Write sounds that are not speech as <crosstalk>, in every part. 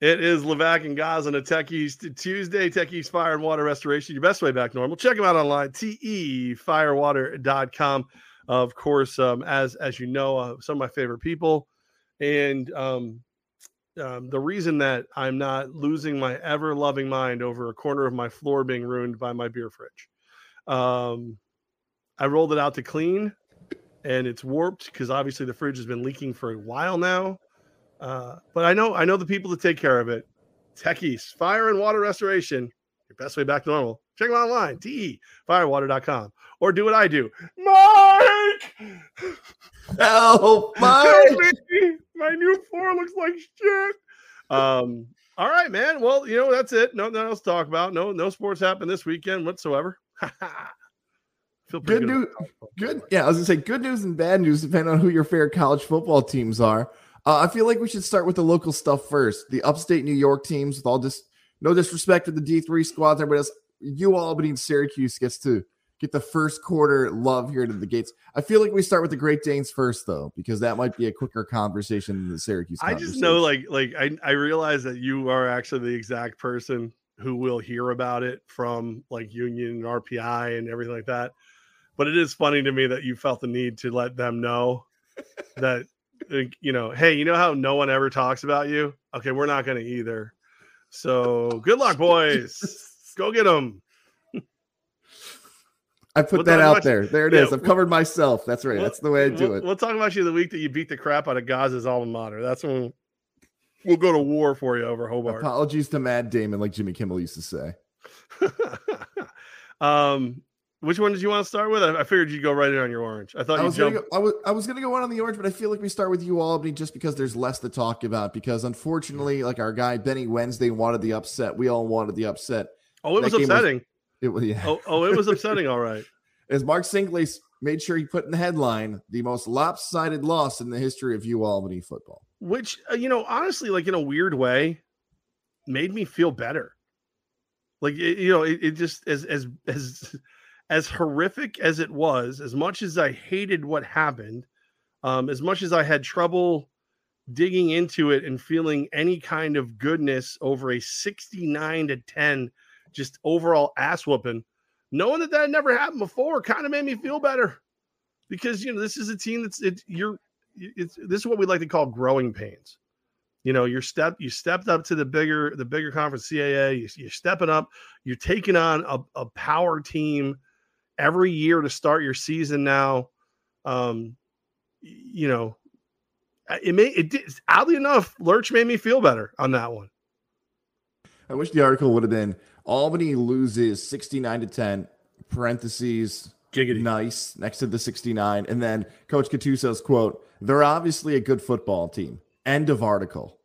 It is Levack and Goz on a East Tuesday, Tech East Fire and Water Restoration, your best way back normal. Check them out online, tefirewater.com. Of course, um, as as you know, uh, some of my favorite people. And um, um, the reason that I'm not losing my ever loving mind over a corner of my floor being ruined by my beer fridge. Um, I rolled it out to clean and it's warped because obviously the fridge has been leaking for a while now. Uh, but I know I know the people to take care of it. Tech East, fire and water restoration, your best way back to normal. Check them online, tefirewater.com. Or do what I do. Mike! <laughs> Help, Mike! My new floor looks like shit. Um, all right, man. Well, you know, that's it. No, nothing else to talk about. No, no sports happened this weekend whatsoever. <laughs> Feel good, good news. Good. Yeah, I was gonna say good news and bad news depending on who your favorite college football teams are. Uh, I feel like we should start with the local stuff first. The upstate New York teams, with all this, no disrespect to the D three squads, everybody else. UAlbany and Syracuse gets to get the first quarter love here to the gates. I feel like we start with the Great Danes first, though, because that might be a quicker conversation than the Syracuse. I just know, like, like I, I realize that you are actually the exact person who will hear about it from like Union and RPI and everything like that. But it is funny to me that you felt the need to let them know <laughs> that you know, hey, you know how no one ever talks about you? Okay, we're not going to either. So good luck, <laughs> boys. Go get them. I put we'll that out there. There it <laughs> yeah, is. I've covered myself. That's right. We'll, That's the way I do we'll, it. We'll talk about you the week that you beat the crap out of Goz's alma mater. That's when we'll go to war for you over Hobart. Apologies to Matt Damon, like Jimmy Kimmel used to say. <laughs> um, which one did you want to start with? I, figured you'd go right in on your orange. I thought I was Go, I was I was gonna go on on the orange, but I feel like we start with UAlbany just because there's less to talk about. Because unfortunately, like our guy Benny Wednesday wanted the upset. We all wanted the upset. Oh, it was upsetting. Was, it was yeah. Oh, oh, it was upsetting. All right. <laughs> As Mark Singley made sure he put in the headline, the most lopsided loss in the history of U Albany football. Which uh, you know, honestly, like in a weird way, made me feel better. Like it, you know, it, it just as as as as horrific as it was, as much as I hated what happened, um, as much as I had trouble digging into it and feeling any kind of goodness over a 69 to 10 just overall ass whooping, knowing that that never happened before kind of made me feel better. Because you know this is a team that's it you're it's this is what we like to call growing pains. You know you're step you stepped up to the bigger the bigger conference caa you, are stepping up you're taking on a, a power team every year to start your season now. Um, you know, it may it did oddly enough, Lurch made me feel better on that one. I wish the article would have been Albany loses 69 to 10, parentheses, Giggity. nice next to the 69. And then Coach Gattuso's quote, they're obviously a good football team. End of article.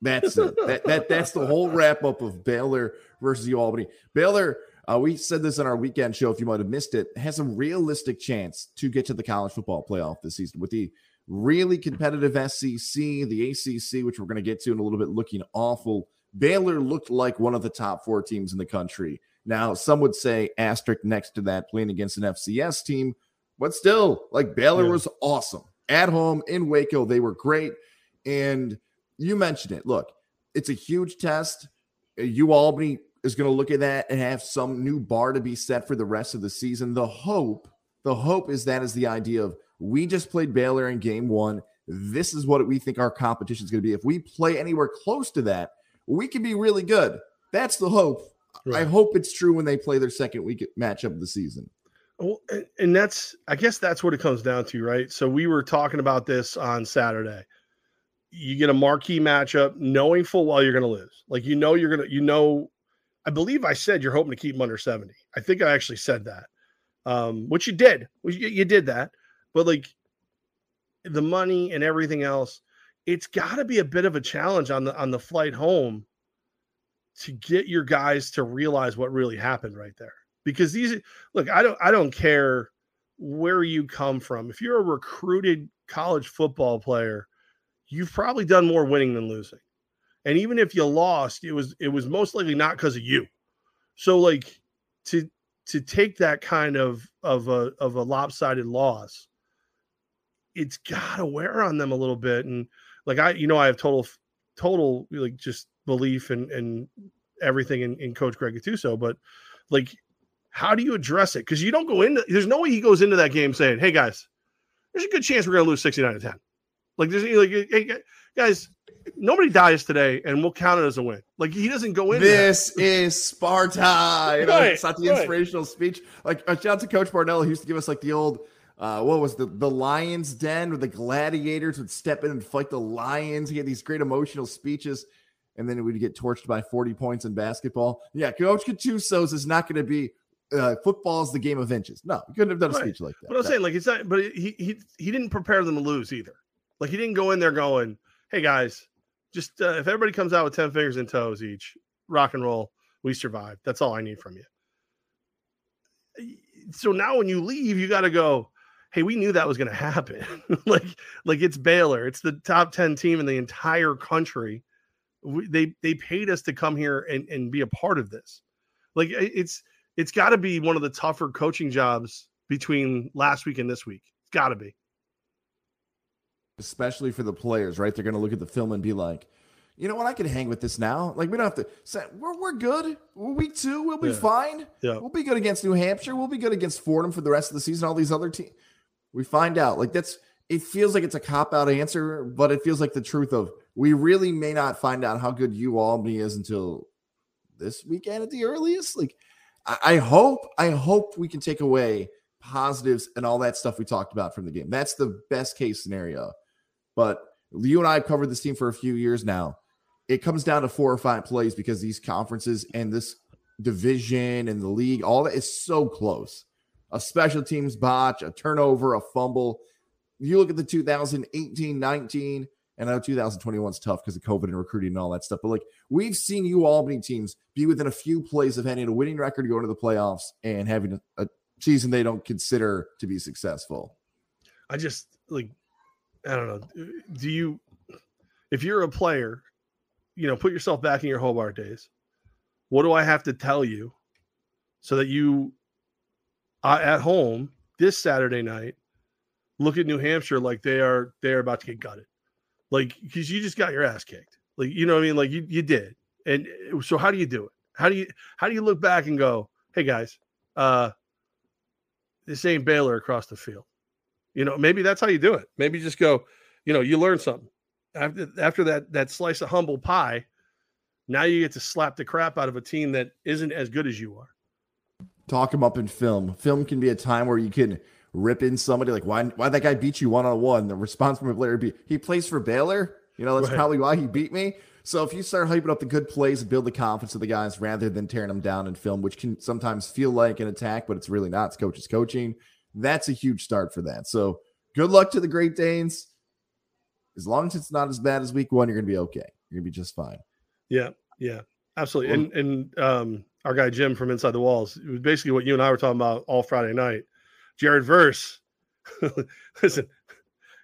That's it. that, that that's the whole wrap up of Baylor versus U Albany. Baylor uh, we said this on our weekend show. If you might have missed it, has a realistic chance to get to the college football playoff this season with the really competitive SEC, the ACC, which we're going to get to in a little bit, looking awful. Baylor looked like one of the top four teams in the country. Now, some would say asterisk next to that, playing against an FCS team, but still, like Baylor yeah. was awesome at home in Waco. They were great, and you mentioned it. Look, it's a huge test. U Albany is going to look at that and have some new bar to be set for the rest of the season. The hope, the hope is that is the idea of we just played Baylor in game one. This is what we think our competition is going to be. If we play anywhere close to that, we can be really good. That's the hope. Right. I hope it's true when they play their second week matchup of the season. Well, and that's I guess that's what it comes down to, right? So we were talking about this on Saturday. You get a marquee matchup, knowing full well you're going to lose. Like you know you're going to, you know I believe I said you're hoping to keep him under 70. I think I actually said that, um, which you did. You, you did that. But like the money and everything else, it's got to be a bit of a challenge on the on the flight home to get your guys to realize what really happened right there. Because these look, I don't I don't care where you come from. If you're a recruited college football player, you've probably done more winning than losing. And even if you lost, it was it was most likely not because of you. So like to to take that kind of of a of a lopsided loss, it's gotta wear on them a little bit. And like I, you know, I have total total like just belief and and everything in, in Coach Greg Gattuso, but like, how do you address it? Because you don't go into there's no way he goes into that game saying, "Hey guys, there's a good chance we're to lose 69 to 10." Like, there's like, hey guys, nobody dies today, and we'll count it as a win. Like he doesn't go in. This that. is Sparta. You know, right, it's not the inspirational speech. Like uh, shout out to Coach Barnell, who used to give us like the old uh, what was the the Lions Den where the gladiators would step in and fight the lions. He had these great emotional speeches, and then we'd get torched by 40 points in basketball. Yeah, Coach Gattuso's is not going to be uh, football is the game of inches. No, he couldn't have done a right. speech like that. But I'm no. saying, like, it's not, but he he he didn't prepare them to lose either. Like, he didn't go in there going, "Hey guys, just uh, if everybody comes out with 10 fingers and toes each, rock and roll, we survive. That's all I need from you." So now when you leave, you got to go hey, we knew that was going <laughs> to happen. like, like it's Baylor. It's the top 10 team in the entire country. We, they they paid us to come here and, and be a part of this. Like it's it's got to be one of the tougher coaching jobs between last week and this week. It's got to be. Especially for the players, right? They're going to look at the film and be like, you know what? I can hang with this now. Like we don't have to say we're we're good. Week two, we'll be yeah. fine. Yeah. We'll be good against New Hampshire. We'll be good against Fordham for the rest of the season. All these other teams. We find out. Like that's it feels like it's a cop out answer, but it feels like the truth of we really may not find out how good you all Albany is until this weekend at the earliest. Like I, I hope, I hope we can take away positives and all that stuff we talked about from the game. That's the best case scenario. But you and I have covered this team for a few years now. It comes down to four or five plays because these conferences and this division and the league, all that is so close a special teams botch, a turnover, a fumble. You look at the 2018 19, and I know 2021 is tough because of COVID and recruiting and all that stuff. But like we've seen UAlbany teams be within a few plays of having a winning record, going to the playoffs, and having a, a season they don't consider to be successful. I just like, I don't know. Do you, if you're a player, you know, put yourself back in your Hobart days. What do I have to tell you so that you uh, at home this Saturday night look at New Hampshire like they are they are about to get gutted, like because you just got your ass kicked, like you know what I mean, like you you did, and uh, so how do you do it? How do you how do you look back and go, hey guys, uh, this ain't Baylor across the field, you know? Maybe that's how you do it. Maybe just go, you know, you learn something after after that that slice of humble pie. Now you get to slap the crap out of a team that isn't as good as you are talk them up in film. Film can be a time where you can rip in somebody like why why that guy beat you one on one. The response from a player be he plays for Baylor. You know that's right. probably why he beat me. So if you start hyping up the good plays and build the confidence of the guys rather than tearing them down in film, which can sometimes feel like an attack, but it's really not. It's coaches coaching. That's a huge start for that. So good luck to the Great Danes. As long as it's not as bad as week one, you're gonna be okay. You're gonna be just fine. Yeah, yeah, absolutely. And and um our guy Jim from Inside the Walls. It was basically what you and I were talking about all Friday night. Jared Verse, <laughs> listen,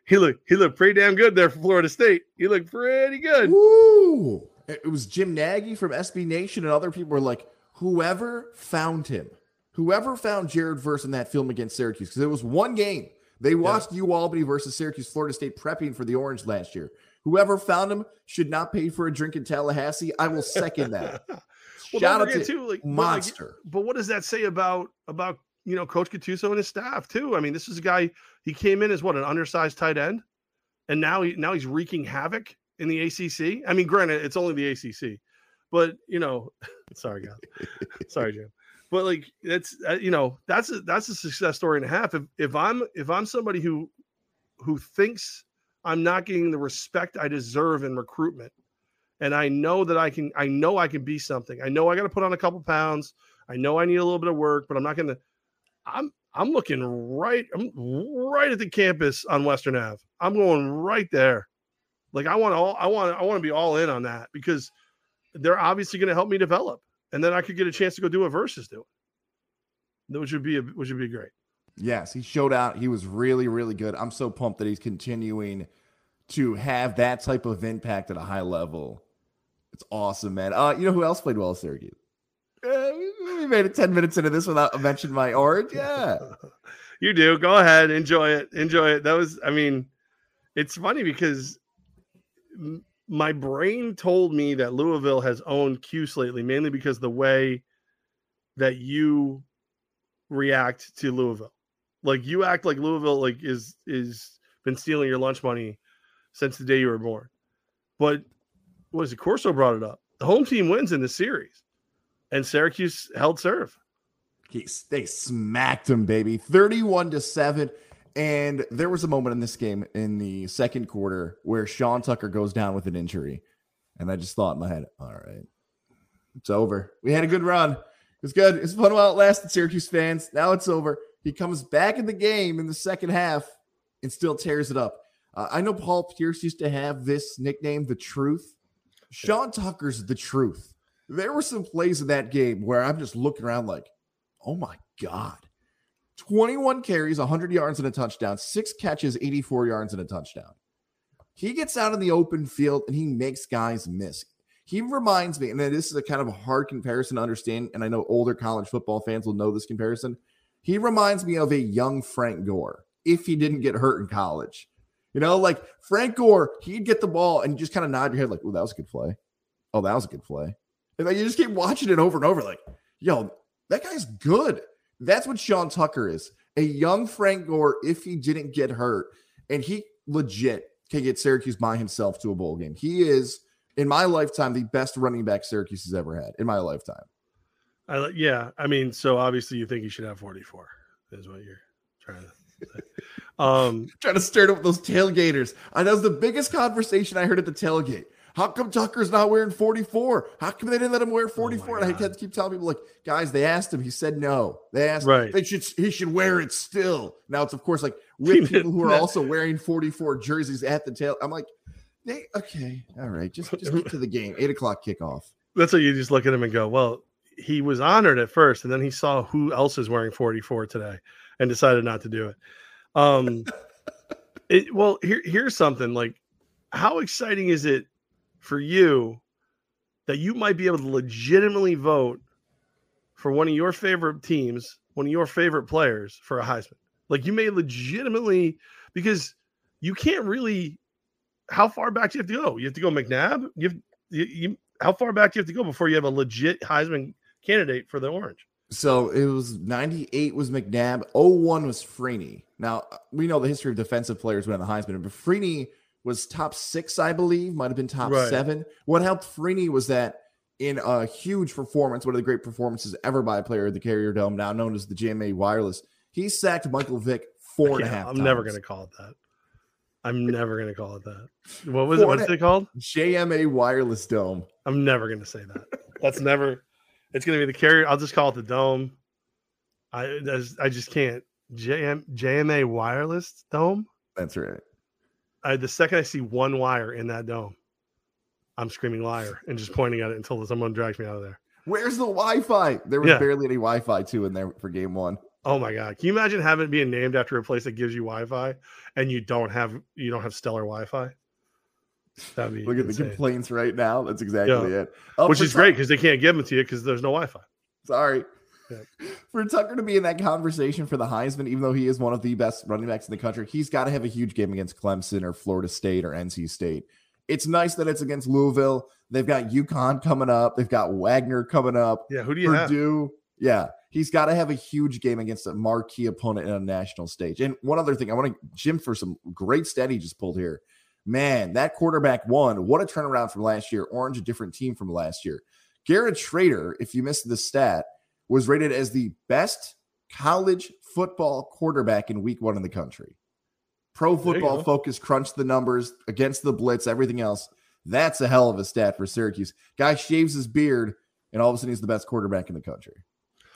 he looked he looked pretty damn good there for Florida State. He looked pretty good. Woo! It was Jim Nagy from SB Nation, and other people were like, whoever found him, whoever found Jared Verse in that film against Syracuse, because it was one game. They watched yeah. U Albany versus Syracuse, Florida State prepping for the Orange last year. Whoever found him should not pay for a drink in Tallahassee. I will second that. <laughs> Well, Shout out to too, like monster. But, like, but what does that say about about you know Coach Gattuso and his staff too? I mean, this is a guy he came in as what an undersized tight end, and now he now he's wreaking havoc in the ACC. I mean, granted, it's only the ACC, but you know, <laughs> sorry guys, sorry Jim, but like that's uh, you know that's a, that's a success story and a half. If if I'm if I'm somebody who who thinks I'm not getting the respect I deserve in recruitment and I know that I can I know I can be something. I know I got to put on a couple pounds. I know I need a little bit of work, but I'm not going to I'm I'm looking right I'm right at the campus on Western Ave. I'm going right there. Like I want all I want I want to be all in on that because they're obviously going to help me develop and then I could get a chance to go do what versus do it. which would be a, which would be great. Yes, he showed out. He was really really good. I'm so pumped that he's continuing to have that type of impact at a high level it's awesome, man. Uh, you know who else played well at Syracuse? Uh, we made it 10 minutes into this without mentioning my orange. <laughs> Yeah. you do. Go ahead. Enjoy it. Enjoy it. That was, I mean, it's funny because my brain told me that Louisville has owned Cuse lately, mainly because the way that you react to Louisville. Like you act like Louisville like is is been stealing your lunch money since the day you were born. But was it Corso brought it up? The home team wins in the series, and Syracuse held serve. He, they smacked him, baby, thirty-one to seven. And there was a moment in this game in the second quarter where Sean Tucker goes down with an injury. And I just thought in my head, all right, it's over. We had a good run. It was good. It's fun while it lasted, Syracuse fans. Now it's over. He comes back in the game in the second half and still tears it up. Uh, I know Paul Pierce used to have this nickname, the truth. Sean Tucker's the truth. There were some plays in that game where I'm just looking around like, oh my God. 21 carries, 100 yards and a touchdown, six catches, 84 yards and a touchdown. He gets out in the open field and he makes guys miss. He reminds me, and this is a kind of a hard comparison to understand, and I know older college football fans will know this comparison. He reminds me of a young Frank Gore if he didn't get hurt in college. You know, like Frank Gore, he'd get the ball and you just kind of nod your head, like, oh, that was a good play. Oh, that was a good play. And like you just keep watching it over and over, like, yo, that guy's good. That's what Sean Tucker is. A young Frank Gore, if he didn't get hurt, and he legit can get Syracuse by himself to a bowl game. He is, in my lifetime, the best running back Syracuse has ever had in my lifetime. I yeah, I mean, so obviously you think he should have 44, is what you're trying to say. Um, <laughs> trying to stir it up those tailgaters. And that was the biggest conversation I heard at the tailgate. How come Tucker's not wearing 44? How come they didn't let him wear 44? Oh and I had to keep telling people, like, guys, they asked him. He said no. They asked right. they should he should wear it still. Now it's of course like <laughs> with people who are also wearing 44 jerseys at the tail. I'm like, they okay, all right, just just get to the game. Eight o'clock kickoff. That's what you just look at him and go, Well, he was honored at first, and then he saw who else is wearing 44 today and decided not to do it. Um <laughs> it well here here's something like how exciting is it for you that you might be able to legitimately vote for one of your favorite teams, one of your favorite players for a Heisman. Like you may legitimately because you can't really. How far back do you have to go? You have to go McNabb. You, have, you, you how far back do you have to go before you have a legit Heisman candidate for the Orange? So it was 98 was McNabb, 01 was Freeney. Now we know the history of defensive players winning the Heisman, but Freeney was top six, I believe, might have been top right. seven. What helped Freeney was that in a huge performance, one of the great performances ever by a player at the Carrier Dome, now known as the JMA Wireless, he sacked Michael Vick four and a half. I'm times. never going to call it that. I'm never going to call it that. What was four it? What's it called? JMA Wireless Dome. I'm never going to say that. That's never. It's going to be the Carrier. I'll just call it the Dome. I I just can't. JM, JMA Wireless Dome. That's right. I, the second I see one wire in that dome, I'm screaming liar and just pointing at it until someone drags me out of there. Where's the Wi-Fi? There was yeah. barely any Wi-Fi too in there for game one. Oh my god! Can you imagine having it being named after a place that gives you Wi-Fi and you don't have you don't have stellar Wi-Fi? That'd be look insane. at the complaints right now. That's exactly yeah. it. Which is great because they can't give them to you because there's no Wi-Fi. Sorry. <laughs> For Tucker to be in that conversation for the Heisman, even though he is one of the best running backs in the country, he's got to have a huge game against Clemson or Florida State or NC State. It's nice that it's against Louisville. They've got UConn coming up. They've got Wagner coming up. Yeah, who do you Purdue. have? Yeah, he's got to have a huge game against a marquee opponent in a national stage. And one other thing, I want to Jim for some great stat he just pulled here. Man, that quarterback won. What a turnaround from last year. Orange, a different team from last year. Garrett Shrader, if you missed the stat, was rated as the best college football quarterback in week one in the country. Pro football focus crunched the numbers against the blitz, everything else. That's a hell of a stat for Syracuse. Guy shaves his beard, and all of a sudden he's the best quarterback in the country.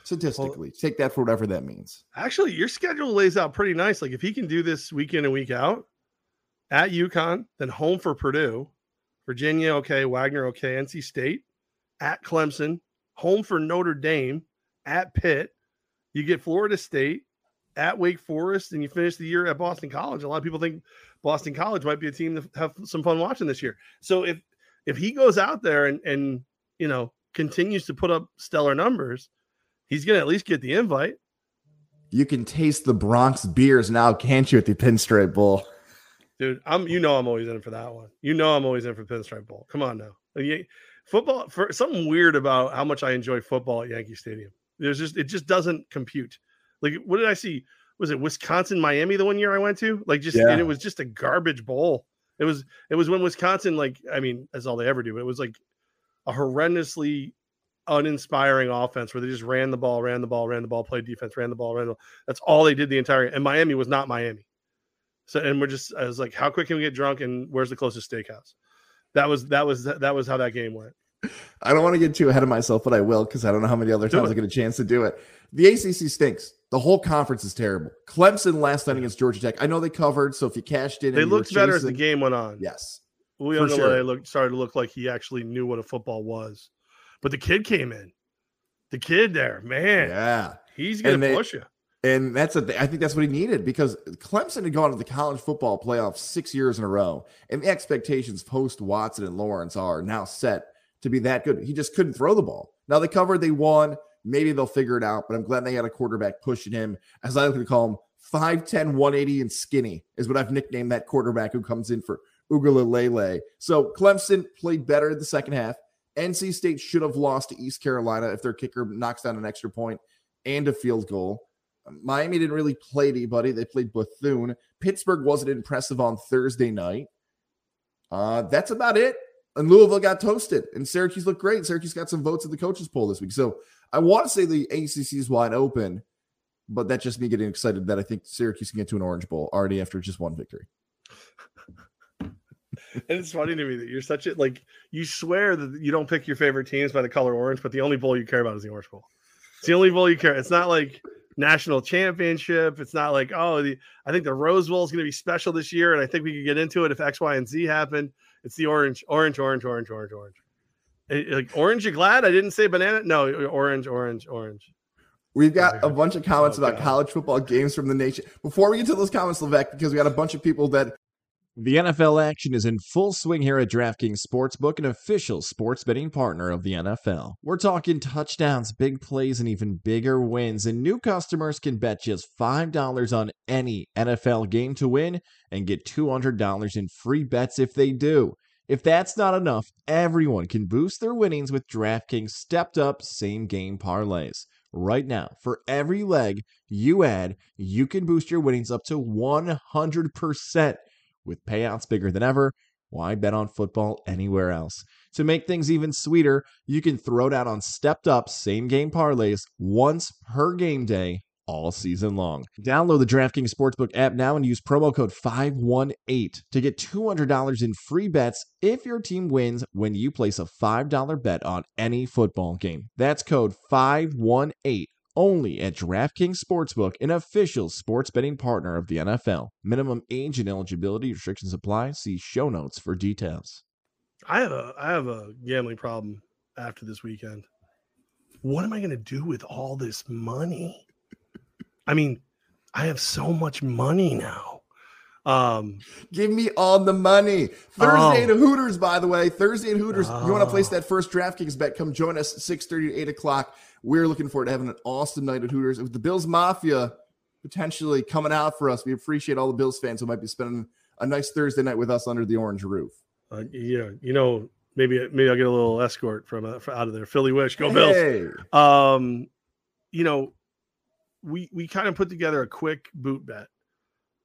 Statistically, well, take that for whatever that means. Actually, your schedule lays out pretty nice. Like if he can do this week in and week out at UConn, then home for Purdue, Virginia, okay, Wagner, okay, NC State, at Clemson, home for Notre Dame, at Pitt, you get Florida State at Wake Forest, and you finish the year at Boston College. A lot of people think Boston College might be a team to have some fun watching this year. So if if he goes out there and and you know continues to put up stellar numbers, he's gonna at least get the invite. You can taste the Bronx beers now, can't you, at the Pinstripe Bowl? Dude, I'm you know I'm always in for that one. You know I'm always in for Pinstripe Bowl. Come on now. Football for something weird about how much I enjoy football at Yankee Stadium. There's just it just doesn't compute. Like what did I see? Was it Wisconsin Miami the one year I went to? Like just yeah. and it was just a garbage bowl. It was it was when Wisconsin like I mean that's all they ever do. But it was like a horrendously uninspiring offense where they just ran the ball, ran the ball, ran the ball, played defense, ran the ball, ran the ball. That's all they did the entire. And Miami was not Miami. So and we're just I was like, how quick can we get drunk and where's the closest steakhouse? That was that was that was how that game went. I don't want to get too ahead of myself, but I will because I don't know how many other times I get a chance to do it. The ACC stinks. The whole conference is terrible. Clemson last night against Georgia Tech. I know they covered, so if you cashed in, they looked better as the game went on. Yes, Uiagalelei sure. looked started to look like he actually knew what a football was. But the kid came in. The kid there, man. Yeah, he's gonna they, push you. And that's a, I think that's what he needed because Clemson had gone to the college football playoff six years in a row, and the expectations post Watson and Lawrence are now set to be that good. He just couldn't throw the ball. Now they covered, they won. Maybe they'll figure it out, but I'm glad they had a quarterback pushing him, as I like to call him, 5'10, 180, and skinny is what I've nicknamed that quarterback who comes in for Uiagalelei. So Clemson played better in the second half. NC State should have lost to East Carolina if their kicker knocks down an extra point and a field goal. Miami didn't really play anybody. They played Bethune. Pittsburgh wasn't impressive on Thursday night. Uh, that's about it. And Louisville got toasted, and Syracuse looked great. Syracuse got some votes at the coaches poll this week. So I want to say the ACC is wide open, but that's just me getting excited that I think Syracuse can get to an Orange Bowl already after just one victory. <laughs> and it's funny to me that you're such a like you swear that you don't pick your favorite teams by the color orange, but the only bowl you care about is the Orange Bowl. It's the only bowl you care. It's not like national championship. It's not like, oh, the, I think the Rose Bowl is going to be special this year, and I think we could get into it if X, Y, and Z happen. It's the orange, orange, orange, orange, orange, orange. Eh, eh, like orange, you glad I didn't say banana? No, orange, orange, orange. We've got a bunch of comments oh, about God. college football games from the nation. Before we get to those comments, Levack, because we got a bunch of people that the NFL action is in full swing here at DraftKings Sportsbook, an official sports betting partner of the NFL. We're talking touchdowns, big plays, and even bigger wins. And new customers can bet just $5 on any NFL game to win and get $200 in free bets if they do. If that's not enough, everyone can boost their winnings with DraftKings stepped up same game parlays. Right now, for every leg you add, you can boost your winnings up to 100% with payouts bigger than ever, why bet on football anywhere else? To make things even sweeter, you can throw down on stepped up same game parlays once per game day all season long. Download the DraftKings Sportsbook app now and use promo code 518 to get $200 in free bets if your team wins when you place a $5 bet on any football game. That's code 518 only at DraftKings Sportsbook, an official sports betting partner of the NFL. Minimum age and eligibility restrictions apply. See show notes for details. I have a I have a gambling problem after this weekend. What am I going to do with all this money? I mean, I have so much money now. Um, give me all the money. Thursday oh. at Hooters, by the way. Thursday at Hooters. Oh. You want to place that first DraftKings bet? Come join us 6:30 to 8 o'clock. We're looking forward to having an awesome night at Hooters with the Bills Mafia potentially coming out for us. We appreciate all the Bills fans who might be spending a nice Thursday night with us under the orange roof. Uh, yeah, you know, maybe maybe I'll get a little escort from, uh, from out of there. Philly wish, go Bills. Um, you know, we we kind of put together a quick boot bet.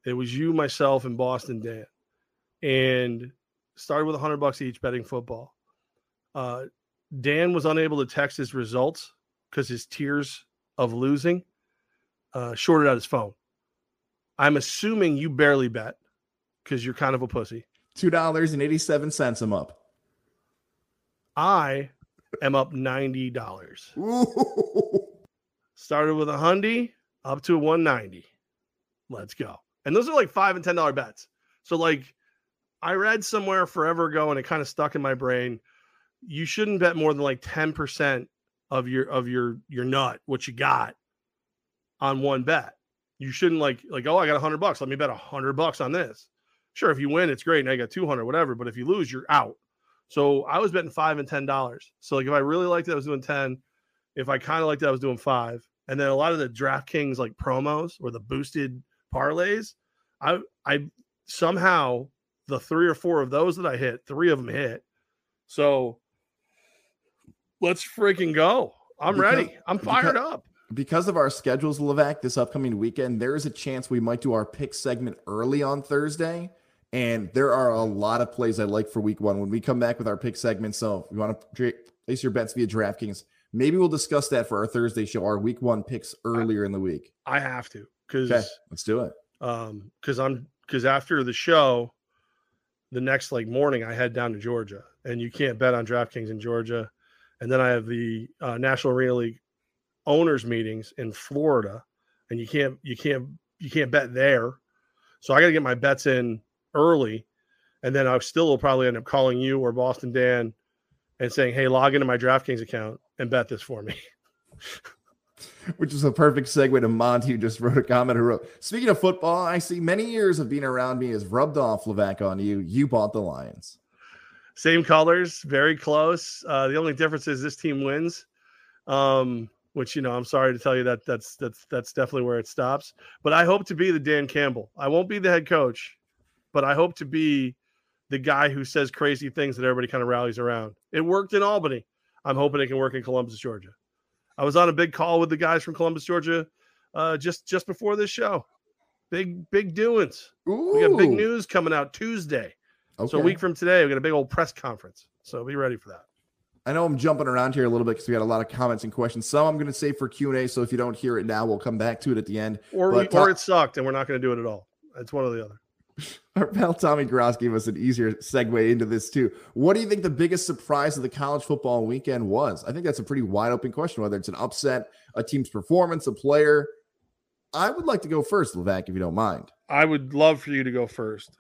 It was you, myself, and Boston Dan, and started with a hundred bucks each betting football. Uh, Dan was unable to text his results because his tears of losing uh, shorted out his phone. I'm assuming you barely bet because you're kind of a pussy. Two dollars and eighty seven cents. I'm up. I am up ninety dollars. <laughs> Started with a hundy up to one ninety. Let's go. And those are like five and ten dollar bets. So like, I read somewhere forever ago, and it kind of stuck in my brain. You shouldn't bet more than like ten percent of your of your your nut, what you got on one bet. You shouldn't like like oh I got a hundred bucks. Let me bet a hundred bucks on this. Sure, if you win, it's great. And I got two hundred, whatever. But if you lose, you're out. So I was betting five and ten dollars. So like if I really liked it, I was doing ten. If I kind of liked it, I was doing five. And then a lot of the DraftKings like promos or the boosted parlays, I I somehow the three or four of those that I hit, three of them hit. So let's freaking go. I'm Because- ready. I'm fired up. because of our schedules, Levack, this upcoming weekend, there is a chance we might do our pick segment early on Thursday. And there are a lot of plays I like for week one when we come back with our pick segment. So if you want to place your bets via DraftKings, maybe we'll discuss that for our Thursday show, our week one picks earlier in the week. I have to because Okay, let's do it. um because I'm because after the show, the next like morning I head down to Georgia, and you can't bet on DraftKings in Georgia, and then I have the uh, National Arena League owners meetings in Florida, and you can't you can't you can't bet there, so I got to get my bets in early, and then I still will probably end up calling you or Boston Dan and saying, "Hey, log into my DraftKings account and bet this for me." <laughs> <laughs> Which is a perfect segue to Monty, who just wrote a comment who wrote, Speaking of football, I see many years of being around me has rubbed off Levack on you. You bought the Lions. same colors, very close. Uh, the only difference is this team wins, um, which you know I'm sorry to tell you that that's that's that's definitely where it stops. But I hope to be the Dan Campbell. I won't be the head coach, but I hope to be the guy who says crazy things that everybody kind of rallies around. It worked in Albany. I'm hoping it can work in Columbus, Georgia. I was on a big call with the guys from Columbus, Georgia, uh, just just before this show. Big big doings. We got big news coming out Tuesday. So a week from today, we got a big old press conference. So be ready for that. I know I'm jumping around here a little bit because we got a lot of comments and questions. Some I'm going to save for Q and A. So if you don't hear it now, we'll come back to it at the end. Or we, But, or uh, it sucked and we're not going to do it at all. It's one or the other. <laughs> Our pal Tommy Gross gave us an easier segue into this too. What do you think the biggest surprise of the college football weekend was? I think that's a pretty wide open question. Whether it's an upset, a team's performance, a player. I would like to go first, Levack, if you don't mind. I would love for you to go first.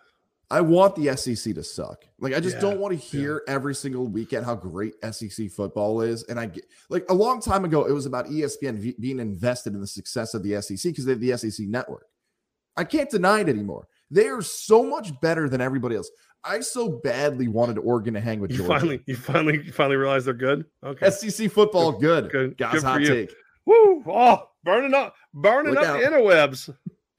I want the SEC to suck. Like I just Yeah, don't want to hear every single weekend how great SEC football is. And I get like a long time ago, it was about ESPN v- being invested in the success of the SEC because they have the SEC network. I can't deny it anymore. They are so much better than everybody else. I so badly wanted Oregon to hang with You Georgia. finally, you finally, you finally realize they're good. Okay. SEC football, good. Good. Guys, Good hot you. take. Woo! Oh, burning up, burning Look up out. the interwebs.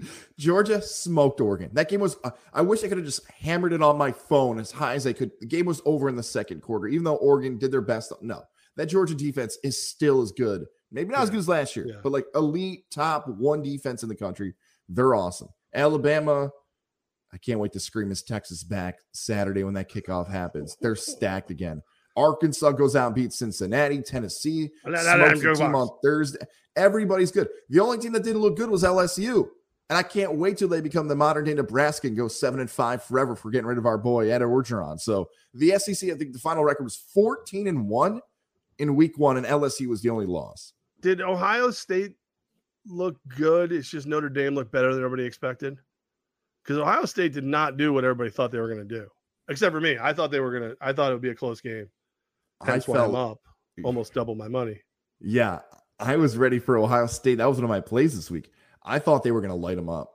<laughs> Georgia smoked Oregon. That game was. Uh, I wish I could have just hammered it on my phone as high as I could. The game was over in the second quarter, even though Oregon did their best. No, that Georgia defense is still as good. Maybe not as good as last year, Yeah. but like elite top one defense in the country. They're awesome. Alabama. I can't wait to scream as Texas back Saturday when that kickoff happens. They're stacked again. Arkansas goes out and beats Cincinnati. Tennessee smokes the team on Thursday. Everybody's good. The only team that didn't look good was LSU. And I can't wait till they become the modern day Nebraska and go seven and five forever for getting rid of our boy Ed Orgeron. So the SEC, I think the final record was 14 and one in week one, and LSU was the only loss. Did Ohio State look good? It's just Notre Dame looked better than everybody expected. Because Ohio State did not do what everybody thought they were going to do, except for me. I thought they were going to. I thought it would be a close game. I why I'm up almost double my money. yeah, I was ready for Ohio State. That was one of my plays this week. I thought they were going to light them up.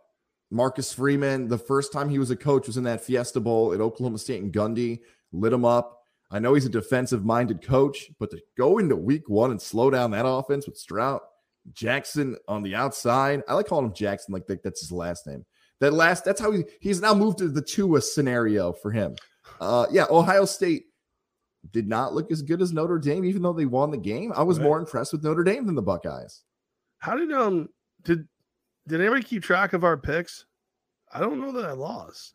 Marcus Freeman, the first time he was a coach was in that Fiesta Bowl at Oklahoma State and Gundy, lit him up. I know he's a defensive minded coach, but to go into week one and slow down that offense with Stroud, Jackson on the outside. I like calling him Jackson, like that's his last name. That last, that's how he he's now moved to the Tua scenario for him. Uh yeah, Ohio State did not look as good as Notre Dame, even though they won the game. I was Right. more impressed with Notre Dame than the Buckeyes. How did um did did anybody keep track of our picks? I don't know that I lost.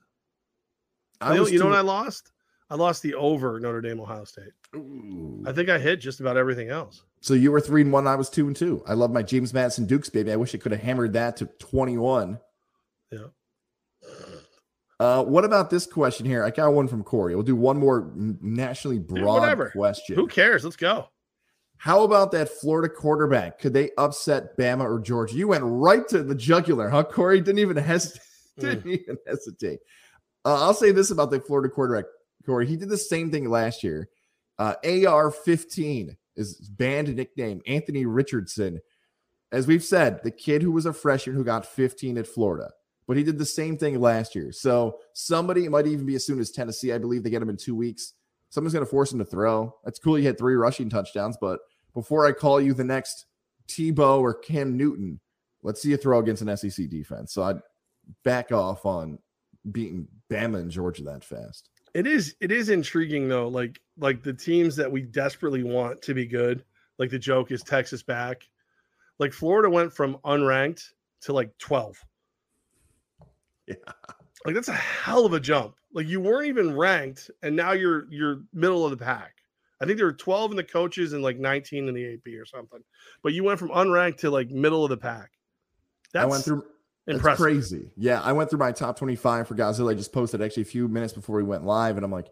I you know, you know what I lost? I lost the over Notre Dame Ohio State. Ooh. I think I hit just about everything else. So you were three and one. I was two and two. I love my James Madison Dukes, baby. I wish I could have hammered that to 21. Yeah. Uh, what about this question here? I got one from Corey. We'll do one more nationally broad whatever. question. Who cares? Let's go. How about that Florida quarterback? Could they upset Bama or Georgia? You went right to the jugular, huh, Corey? Didn't even hesitate. <laughs> Didn't even hesitate. Uh, I'll say this about the Florida quarterback, Corey. He did the same thing last year. Uh, AR 15 is his band nickname, Anthony Richardson. As we've said, the kid who was a freshman who got 15 at Florida, but he did the same thing last year. So somebody, it might even be as soon as Tennessee. I believe they get him in two weeks. Someone's going to force him to throw. That's cool. You had three rushing touchdowns, but before I call you the next Tebow or Cam Newton, let's see you throw against an SEC defense. So I'd back off on beating Bama and Georgia that fast. It is it is intriguing though, like like the teams that we desperately want to be good. Like the joke is Texas back. Like Florida went from unranked to like 12. Yeah. Like that's a hell of a jump. Like you weren't even ranked and now you're you're middle of the pack. I think there were 12 in the coaches and like 19 in the AP or something. But you went from unranked to like middle of the pack. That's I went through that's impressive. crazy. Yeah, I went through my top 25 for Godzilla. I just posted actually a few minutes before we went live, and I'm like,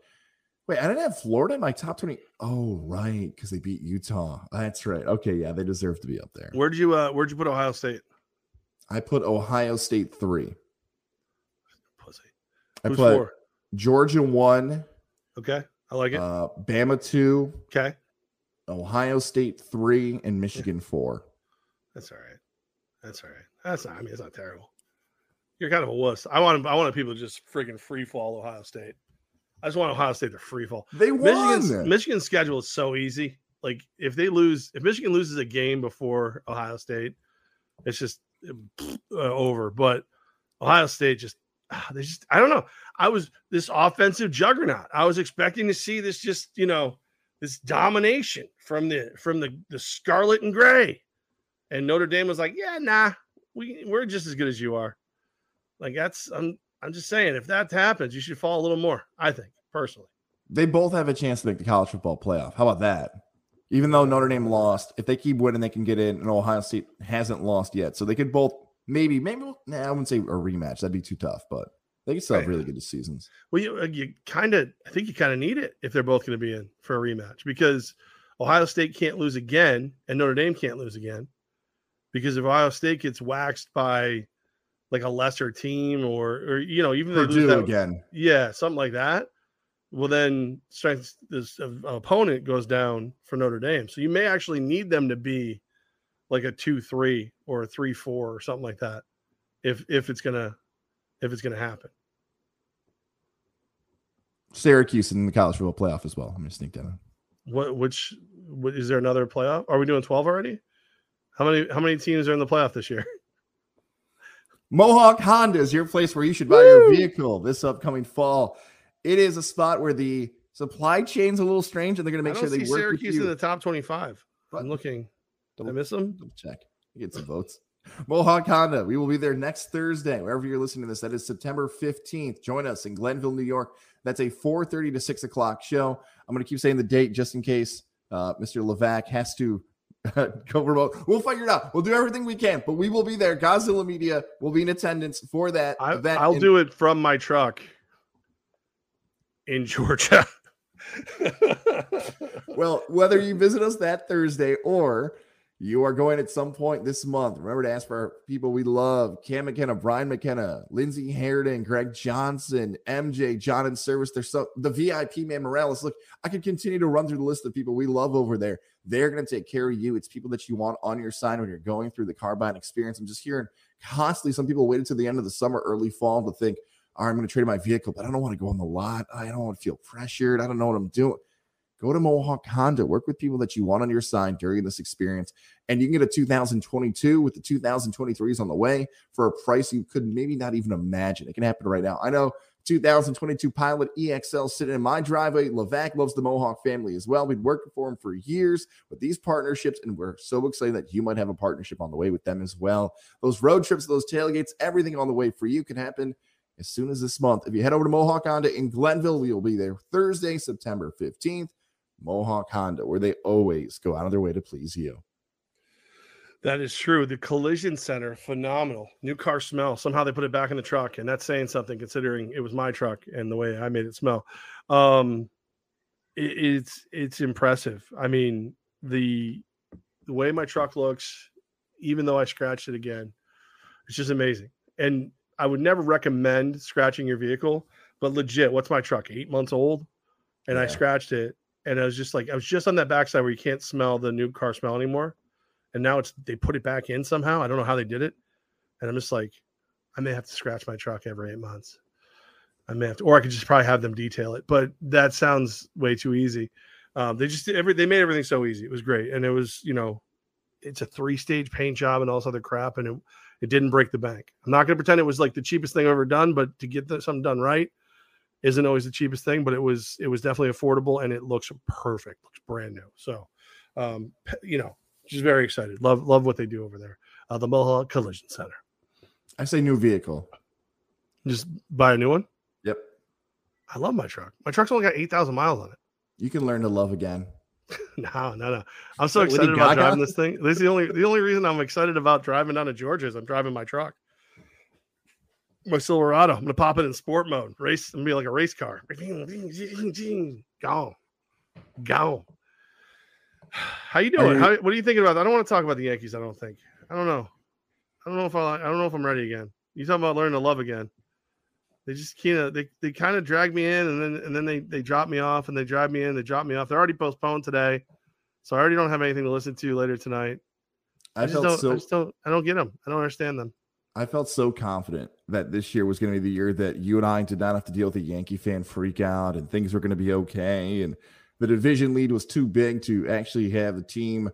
wait, I didn't have Florida in my top 20. Oh, right, because they beat Utah. That's right. Okay, yeah, they deserve to be up there. Where'd you uh where'd you put Ohio State? I put Ohio State three. I Who's put four? Georgia one, Okay. I like it. uh, Bama two, okay. Ohio State three, and Michigan <laughs> four. That's all right. That's all right. That's not. I mean, it's not terrible. You're kind of a wuss. I want. I wanted people to just freaking free fall Ohio State. I just want Ohio State to free fall. They Michigan's won. Michigan's schedule is so easy. Like if they lose, if Michigan loses a game before Ohio State, it's just uh, over. But Ohio State just Ah, they just I don't know. I was this offensive juggernaut. I was expecting to see this just you know this domination from the from the the scarlet and gray, and Notre Dame was like, yeah, nah, we we're just as good as you are. Like that's I'm I'm just saying if that happens, you should fall a little more. I think personally. They both have a chance to make the college football playoff. How about that? Even though Notre Dame lost, if they keep winning, they can get in, and Ohio State hasn't lost yet. So they could both maybe, maybe, nah, I wouldn't say a rematch. That'd be too tough, but they could still have really good seasons. Well, you, uh, you kind of, I think you kind of need it if they're both going to be in for a rematch because Ohio State can't lose again and Notre Dame can't lose again. Because if Ohio State gets waxed by like a lesser team or, or you know, even they lose Purdue that, again. yeah, something like that, well, then strength this uh, opponent goes down for Notre Dame. So you may actually need them to be like a two three or a three four or something like that, if if it's gonna if it's gonna happen. Syracuse in the college football playoff as well. I'm gonna sneak that in. What which what, is there another playoff? Are we doing 12 already? How many how many teams are in the playoff this year? <laughs> Mohawk Honda is your place where you should buy your vehicle this upcoming fall. It is a spot where the supply chain's a little strange, and they're going to make sure they work Syracuse with in the top 25. What? I'm looking. Did I Don't- miss them? Double check. You get some votes. <laughs> Mohawk Honda. We will be there next Thursday, wherever you're listening to this. That is September 15th. Join us in Glenville, New York. That's a 4:30 to 6 o'clock show. I'm going to keep saying the date just in case uh, Mr. Levack has to <laughs> go remote. We'll figure it out. We'll do everything we can, but we will be there. Godzilla Media will be in attendance for that I, event. I'll in- do it from my truck in <laughs> Georgia. Well, whether you visit us that Thursday or you are going at some point this month, remember to ask for people we love Cam McKenna, Brian McKenna, Lindsey Harridan, Greg Johnson, MJ, John in service. There's so the VIP man Morales. Look, I could continue to run through the list of people we love over there. They're going to take care of you. It's people that you want on your side when you're going through the carbine experience. I'm just hearing constantly some people waited to the end of the summer, early fall to think, all right, I'm going to trade my vehicle, but I don't want to go on the lot. I don't want to feel pressured. I don't know what I'm doing. Go to Mohawk Honda. Work with people that you want on your side during this experience. And you can get a 2022 with the 2023s on the way for a price you could maybe not even imagine. It can happen right now. I know 2022 Pilot EXL sitting in my driveway. Levack loves the Mohawk family as well. We've worked for him for years with these partnerships, and we're so excited that you might have a partnership on the way with them as well. Those road trips, those tailgates, everything on the way for you can happen as soon as this month. If you head over to Mohawk Honda in Glenville, we will be there Thursday, September 15th. Mohawk Honda, where they always go out of their way to please you. that is true. The collision center, phenomenal. New car smell. Somehow they put it back in the truck, and that's saying something considering it was my truck and the way I made it smell. Um, it- it's it's impressive. I mean, the the way my truck looks, even though I scratched it again, it's just amazing. And I would never recommend scratching your vehicle, but legit, what's my truck? Eight months old, and I scratched it, and I was just like, I was just on that backside where you can't smell the new car smell anymore, and now it's they put it back in somehow. I don't know how they did it, and I'm just like, I may have to scratch my truck every eight months. I may have to, or I could just probably have them detail it, but that sounds way too easy. Um, they just every they made everything so easy. It was great, and it was you know it's a three stage paint job and all this other crap, and it, it didn't break the bank. I'm not going to pretend it was like the cheapest thing I've ever done, but to get the, something done right isn't always the cheapest thing. But it was it was definitely affordable, and it looks perfect, looks brand new. So, um, you know, just very excited. Love love what they do over there. Uh, the Mohawk Collision Center. I say new vehicle. Just buy a new one. Yep. I love my truck. My truck's only got eight thousand miles on it. You can learn to love again. <laughs> no, no, no. I'm so excited about driving this thing. This is the only the only reason I'm excited about driving down to Georgia is I'm driving my truck. My Silverado. I'm gonna pop it in sport mode. Race and be like a race car. Go. Go. How you doing? How, what are you thinking about? I don't want to talk about the Yankees. I don't think. I don't know. I don't know if I. I don't know if I'm ready again. You talking about learning to love again? They just kind of they, they kind of drag me in and then and then they they drop me off and they drive me in. They drop me off. They're already postponed today, so I already don't have anything to listen to later tonight. I, I just felt don't. I so just don't. I don't get them. I don't understand them. I felt so confident that this year was going to be the year that you and I did not have to deal with a Yankee fan freak out and things were going to be okay. And the division lead was too big to actually have the team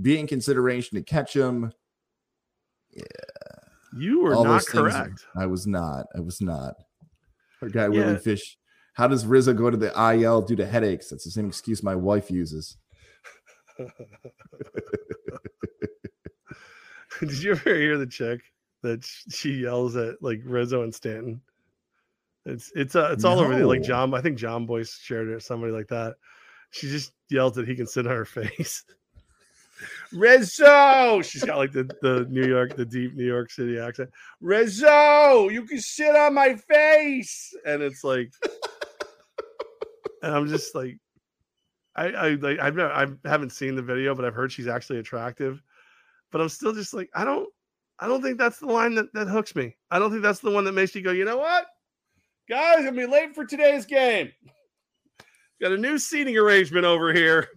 be in consideration to catch them. Yeah. You were All not correct. I was not. I was not. Our guy Willie Fish. How does Rizzo go to the IL due to headaches? That's the same excuse my wife uses. <laughs> Did you ever hear the chick that she yells at like Rizzo and Stanton? It's it's uh, it's all over there. Like John, I think John Boyce shared it or somebody like that. She just yells that he can sit on her <laughs> face. Rizzo, she's got like the the New York, the deep New York City accent. Rizzo, you can sit on my face, and it's like, and I'm just like, I I like I've never, I haven't seen the video, but I've heard she's actually attractive. But I'm still just like, I don't I don't think that's the line that, that hooks me. I don't think that's the one that makes you go, you know what? Guys, I'm gonna be late for today's game. <laughs> Got a new seating arrangement over here.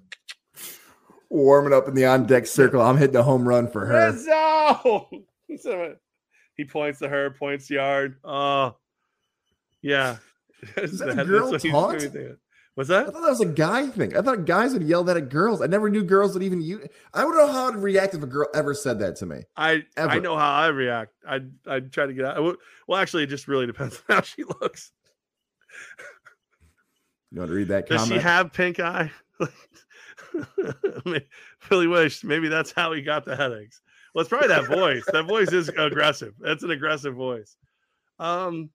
Warming up in the on deck circle. I'm hitting a home run for her. Rizzo! <laughs> He points to her, points yard. Oh, yeah. <laughs> Is that a girl what he's taunt? Doing. that? I thought that was a guy thing. I thought guys would yell that at girls. I never knew girls would even use. I would know how I'd react if a girl ever said that to me. I I Ever. know how I react. I I try to get out. I would- Well, actually, it just really depends <laughs> on how she looks. You want to read that Does comment? she have pink eye? <laughs> Really wish maybe that's how he got the headaches. Well, it's probably that voice. that voice is aggressive. That's an aggressive voice. Um,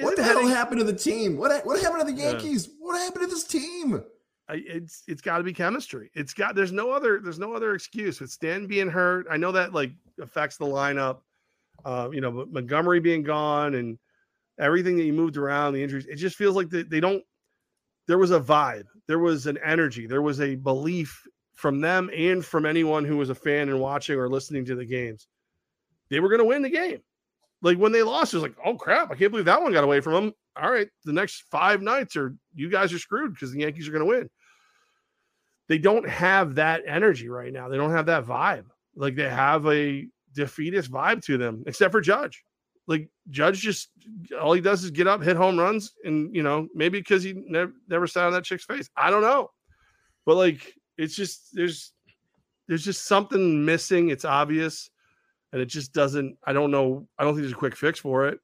what the hell happened to the team? What what happened to the Yeah. Yankees? What happened to this team? I, it's it's got to be chemistry. It's got there's no other there's no other excuse with Stan being hurt. I know that like affects the lineup. Uh, you know, but Montgomery being gone and everything that you moved around, the injuries, it just feels like they, they don't. There was a vibe, there was an energy, there was a belief from them and from anyone who was a fan and watching or listening to the games. They were going to win the game. Like when they lost, it was like, oh crap, I can't believe that one got away from them. All right, the next five nights are you guys are screwed because the Yankees are going to win they don't have that energy right now. They don't have that vibe. Like they have a defeatist vibe to them, except for Judge. Like Judge just all he does is get up, hit home runs, and you know maybe because he never never sat on that chick's face. I don't know, but like it's just there's there's just something missing. It's obvious, and it just doesn't. I don't know. I don't think there's a quick fix for it.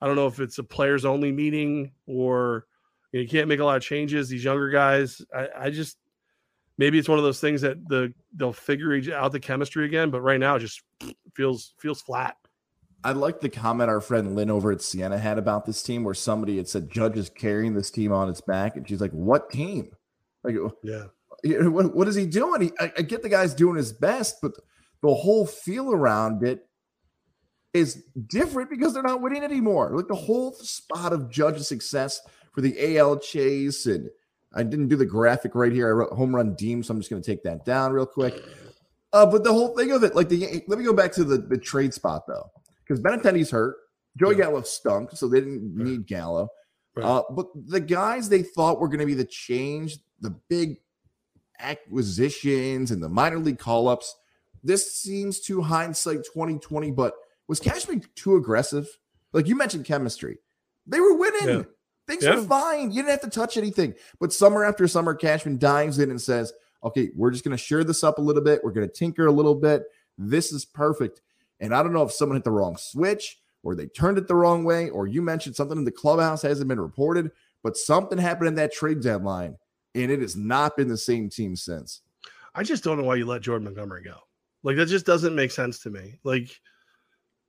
I don't know if it's a players only meeting or you, know, you can't make a lot of changes. These younger guys, I, I just maybe it's one of those things that the they'll figure out the chemistry again. But right now, it just feels feels flat. I like the comment our friend Lynn over at Siena had about this team, where somebody had said Judge is carrying this team on its back, and she's like, "What team? Like, Yeah, <laughs> what, what is he doing? He, I, I get the guy's doing his best, but the whole feel around it is different because they're not winning anymore. Like the whole spot of Judge's success for the AL chase, and I didn't do the graphic right here. I wrote home run Deem, so I'm just going to take that down real quick. Uh, but the whole thing of it, like the let me go back to the, the trade spot though, because Benintendi's hurt. Joey Yeah. Gallo stunk, so they didn't Right. need Gallo. Right. Uh, but the guys they thought were going to be the change, the big acquisitions and the minor league call ups. This seems to hindsight 2020, but was Cashman too aggressive? Like you mentioned chemistry. They were winning. Yeah. Things Yeah. were fine. You didn't have to touch anything. But summer after summer, Cashman dives in and says, okay, we're just going to share this up a little bit. We're going to tinker a little bit. This is perfect. And I don't know if someone hit the wrong switch or they turned it the wrong way, or you mentioned something in the clubhouse hasn't been reported, but something happened in that trade deadline, and it has not been the same team since. I just don't know why you let Jordan Montgomery go. Like that just doesn't make sense to me. Like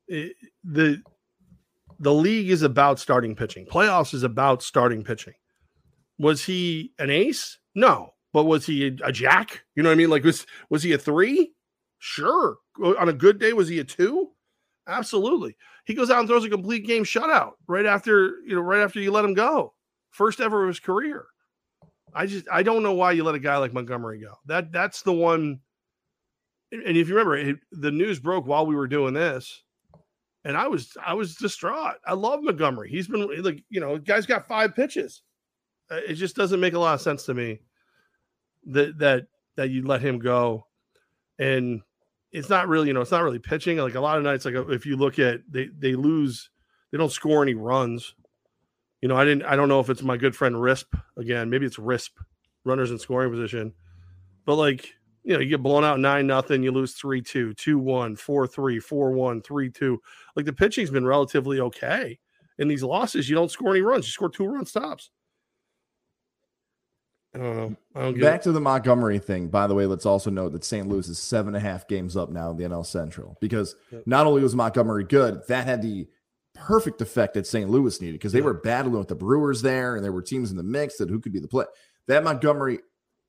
it, the the league is about starting pitching. Playoffs is about starting pitching. Was he an ace? No. But was he a, a jack? You know what I mean? Like was was he a 3? Sure. On a good day was he a 2? Absolutely. He goes out and throws a complete game shutout right after, you know, right after you let him go. First ever of his career. I just I don't know why you let a guy like Montgomery go. That that's the one. And if you remember, it, the news broke while we were doing this, and I was I was distraught. I love Montgomery. He's been like you know, guy's got five pitches. Uh, it just doesn't make a lot of sense to me that that that you let him go, and it's not really you know it's not really pitching. Like a lot of nights, like if you look at they they lose, they don't score any runs you know, I didn't. I don't know if it's my good friend Risp again. Maybe it's Risp, runners in scoring position. But like, you know, you get blown out nine nothing, you lose three two, two one, four three, four one, three two. Like the pitching's been relatively okay. In these losses, you don't score any runs. You score two run stops. I don't know. I don't Back it. to the Montgomery thing. By the way, let's also note that St. Louis is seven and a half games up now in the NL Central because yep. not only was Montgomery good, that had the perfect effect that St. Louis needed because they yeah. were battling with the Brewers there, and there were teams in the mix that who could be the play. That Montgomery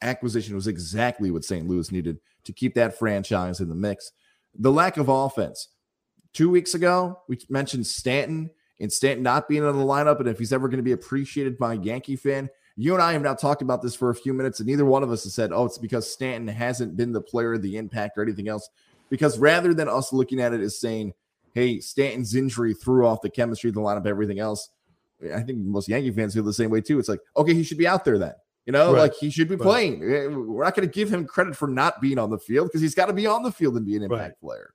acquisition was exactly what St. Louis needed to keep that franchise in the mix. The lack of offense. Two weeks ago, we mentioned Stanton and Stanton not being in the lineup, and if he's ever going to be appreciated by a Yankee fan. You and I have now talked about this for a few minutes, and neither one of us has said, oh, it's because Stanton hasn't been the player, the impact, or anything else. Because rather than us looking at it as saying, hey, Stanton's injury threw off the chemistry of the lineup, everything else. I think most Yankee fans feel the same way too. It's like, okay, he should be out there then. You know, right. like he should be right. playing. Eh, we're not going to give him credit for not being on the field because he's got to be on the field and be an impact right. player.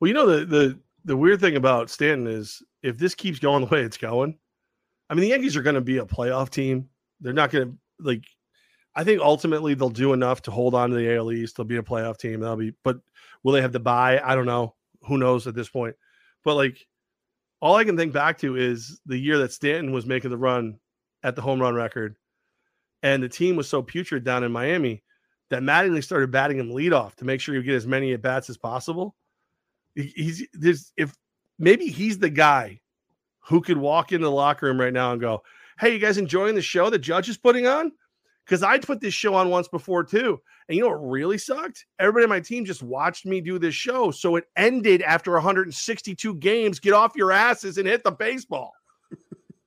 Well, you know the the the weird thing about Stanton is if this keeps going the way it's going, I mean the Yankees are going to be a playoff team. They're not going to like. I think ultimately they'll do enough to hold on to the AL East. They'll be a playoff team. They'll be, but will they have to buy? I don't know. Who knows at this point? But like all I can think back to is the year that Stanton was making the run at the home run record, and the team was so putrid down in Miami that Mattingly started batting him leadoff to make sure you get as many at bats as possible. He's if maybe he's the guy who could walk into the locker room right now and go, "Hey, you guys enjoying the show the judge is putting on?" Because I'd put this show on once before too, and you know what really sucked? Everybody on my team just watched me do this show. So it ended after 162 games. Get off your asses and hit the baseball.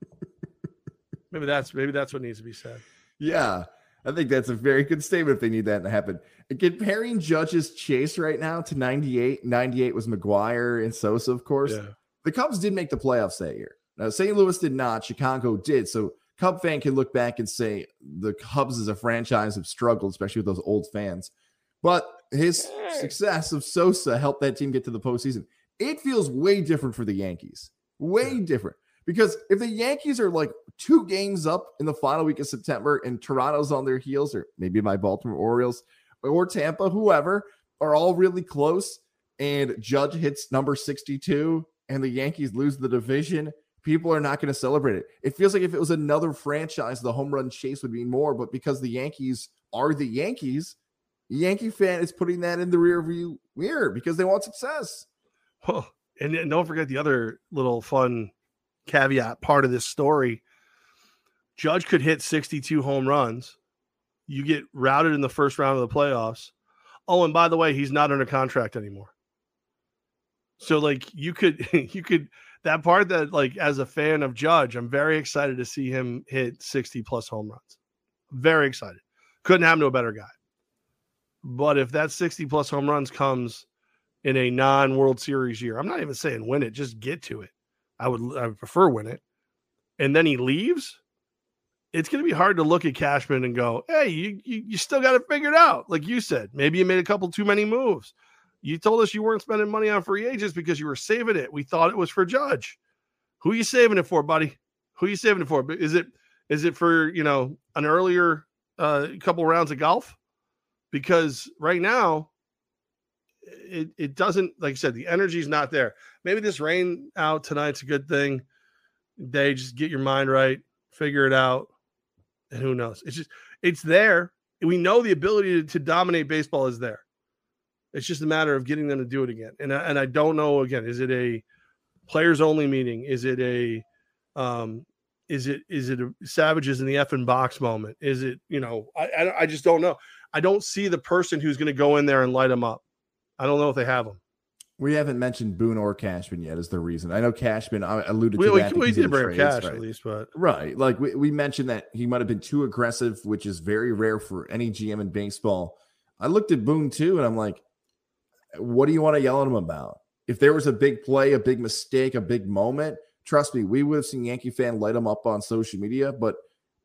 <laughs> maybe that's maybe that's what needs to be said. Yeah. I think that's a very good statement if they need that to happen. Comparing Judge's chase right now to 98, 98 was McGwire and Sosa, of course. Yeah. The Cubs did make the playoffs that year. Now, St. Louis did not, Chicago did. So Cub fan can look back and say the Cubs as a franchise have struggled, especially with those old fans. But his success of Sosa helped that team get to the postseason. It feels way different for the Yankees. Way different. Because if the Yankees are like two games up in the final week of September and Toronto's on their heels, or maybe my Baltimore Orioles or Tampa, whoever, are all really close, and Judge hits number 62 and the Yankees lose the division, people are not going to celebrate it. It feels like if it was another franchise, the home run chase would be more. But because the Yankees are the Yankees, Yankee fan is putting that in the rear view mirror because they want success. And, and don't forget the other little fun caveat part of this story. Judge could hit 62 home runs. You get routed in the first round of the playoffs. Oh, and by the way, he's not under contract anymore. So like you could <laughs> you could that part that like as a fan of Judge, I'm very excited to see him hit 60 plus home runs. Very excited. Couldn't happen to a better guy. But if that 60 plus home runs comes in a non World Series year, I'm not even saying win it, just get to it. I would I would prefer win it. And then he leaves. It's going to be hard to look at Cashman and go, "Hey, you you, you still got it figured out." Like you said, maybe you made a couple too many moves. You told us you weren't spending money on free agents because you were saving it. We thought it was for Judge. Who you saving it for, buddy? Who you saving it for? Is it is it for you know an earlier uh, couple rounds of golf? because right now it, it doesn't like I said, the energy's not there. Maybe this rain out tonight's a good thing. They just get your mind right, figure it out, and who knows? It's just it's there. We know the ability to, to dominate baseball is there. It's just a matter of getting them to do it again. And I, and I don't know again, is it a players only meeting? Is it a um is it is it a savages in the effing box moment? Is it, you know, I I, I just don't know. I don't see the person who's going to go in there and light them up. I don't know if they have them. We haven't mentioned Boone or Cashman yet as the reason. I know Cashman I alluded We, to we, that. we did bring cash right? at least, but Right. Like we, we mentioned that he might have been too aggressive, which is very rare for any GM in baseball. I looked at Boone too, and I'm like, what do you want to yell at him about? If there was a big play, a big mistake, a big moment, trust me, we would have seen Yankee fan light him up on social media. But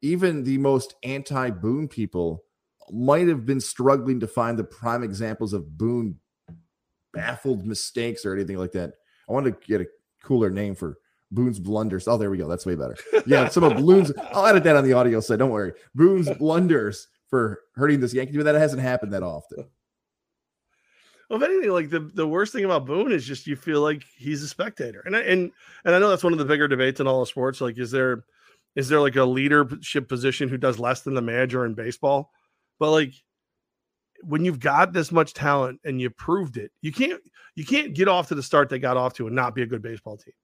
even the most anti Boone people might have been struggling to find the prime examples of Boone baffled mistakes or anything like that. I wanted to get a cooler name for Boone's blunders. Oh, there we go. That's way better. Yeah, <laughs> some of Boone's. I'll edit that on the audio side. Don't worry. Boone's blunders for hurting this Yankee, but that hasn't happened that often. Well, if anything, like the, the worst thing about Boone is just you feel like he's a spectator, and I, and and I know that's one of the bigger debates in all of sports. Like, is there is there like a leadership position who does less than the manager in baseball? But like when you've got this much talent and you proved it, you can't you can't get off to the start they got off to and not be a good baseball team.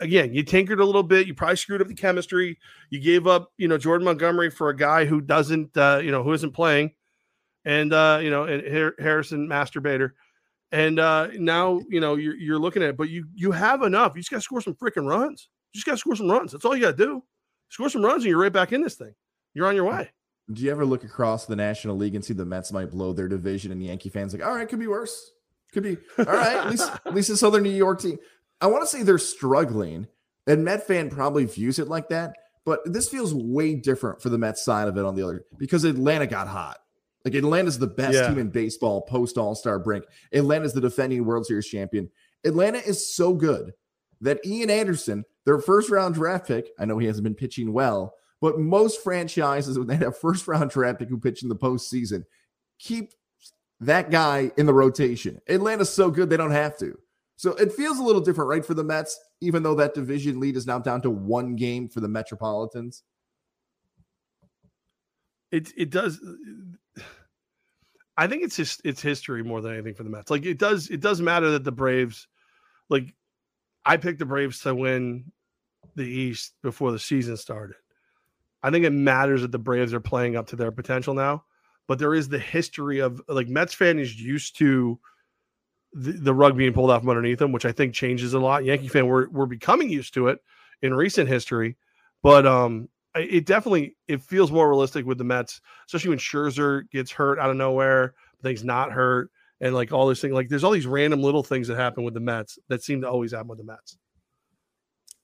Again, you tinkered a little bit. You probably screwed up the chemistry. You gave up, you know, Jordan Montgomery for a guy who doesn't, uh, you know, who isn't playing, and uh, you know, and Harrison masturbator, and uh, now you know you're you're looking at it, but you you have enough. You just got to score some freaking runs. You just got to score some runs. That's all you got to do. Score some runs, and you're right back in this thing. You're on your way. Do you ever look across the National League and see the Mets might blow their division and the Yankee fans like, all right, could be worse. Could be all right. At least at least the Southern New York team. I want to say they're struggling, and Met fan probably views it like that. But this feels way different for the Mets side of it on the other because Atlanta got hot. Like Atlanta's the best Yeah. team in baseball post All Star break. Atlanta's the defending World Series champion. Atlanta is so good that Ian Anderson, their first round draft pick, I know he hasn't been pitching well, but most franchises when they have first round draft pick who pitch in the postseason keep that guy in the rotation. Atlanta's so good they don't have to. So it feels a little different, right, for the Mets, even though that division lead is now down to one game for the Metropolitans. It it does. I think it's just it's history more than anything for the Mets. Like it does it does matter that the Braves, like I picked the Braves to win the East before the season started. I think it matters that the Braves are playing up to their potential now, but there is the history of like Mets fan is used to the, the rug being pulled out from underneath them, which I think changes a lot. Yankee fan, we're we're becoming used to it in recent history, but um, it definitely it feels more realistic with the Mets, especially when Scherzer gets hurt out of nowhere, things not hurt, and like all this thing. Like there's all these random little things that happen with the Mets that seem to always happen with the Mets.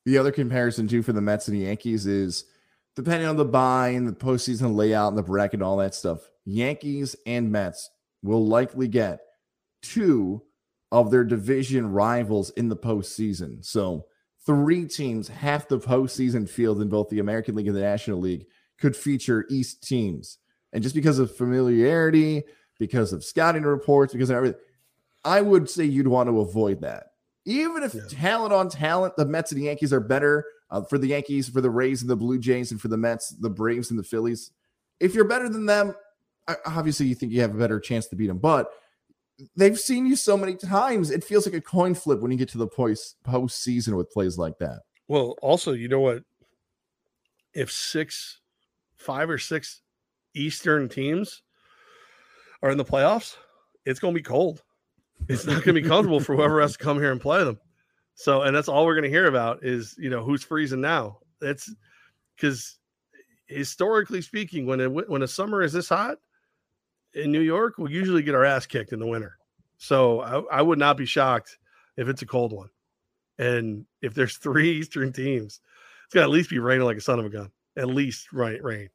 The other comparison too for the Mets and the Yankees is depending on the buy and the postseason layout and the bracket and all that stuff. Yankees and Mets will likely get two of their division rivals in the postseason. So three teams, half the postseason field in both the American League and the National League, could feature East teams. And just because of familiarity, because of scouting reports, because of everything, I would say you'd want to avoid that. Even if Yeah. talent on talent, the Mets and the Yankees are better. Uh, for the Yankees, for the Rays and the Blue Jays, and for the Mets, the Braves and the Phillies. If you're better than them, obviously you think you have a better chance to beat them. But they've seen you so many times, it feels like a coin flip when you get to the post postseason with plays like that. Well, also, you know what? If six, five or six Eastern teams are in the playoffs, it's going to be cold. It's not going to be comfortable for whoever has to come here and play them. So, and that's all we're going to hear about is you know who's freezing now. That's because historically speaking, when it, when a summer is this hot in New York, we usually get our ass kicked in the winter. So I, I would not be shocked if it's a cold one. And if there's <laughs> three Eastern teams, it's got to at least be raining like a son of a gun. At least right rain.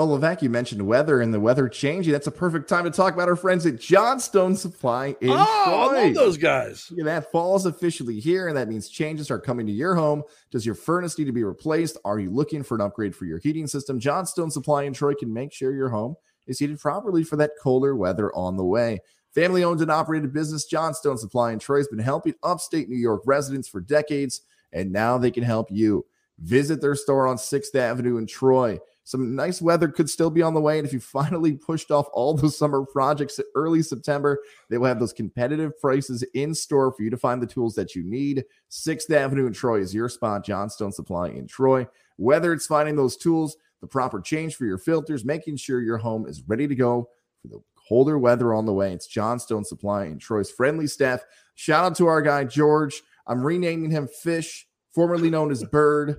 Well, Levack, you mentioned weather and the weather changing. That's a perfect time to talk about our friends at Johnstone Supply in oh, I love those guys. At that. Fall is officially here, and that means changes are coming to your home. Does your furnace need to be replaced? Are you looking for an upgrade for your heating system? Johnstone Supply in Troy can make sure your home is heated properly for that colder weather on the way. Family owned and operated business Johnstone Supply in Troy has been helping upstate New York residents for decades, and now they can help you. Visit their store on 6th Avenue in Troy. Some nice weather could still be on the way. And if you finally pushed off all those summer projects early September, they will have those competitive prices in store for you to find the tools that you need. 6th Avenue in Troy is your spot, Johnstone Supply in Troy. Whether it's finding those tools, the proper change for your filters, making sure your home is ready to go for the colder weather on the way. It's Johnstone Supply in Troy's friendly staff. Shout out to our guy, George. I'm renaming him Fish, formerly known as Bird.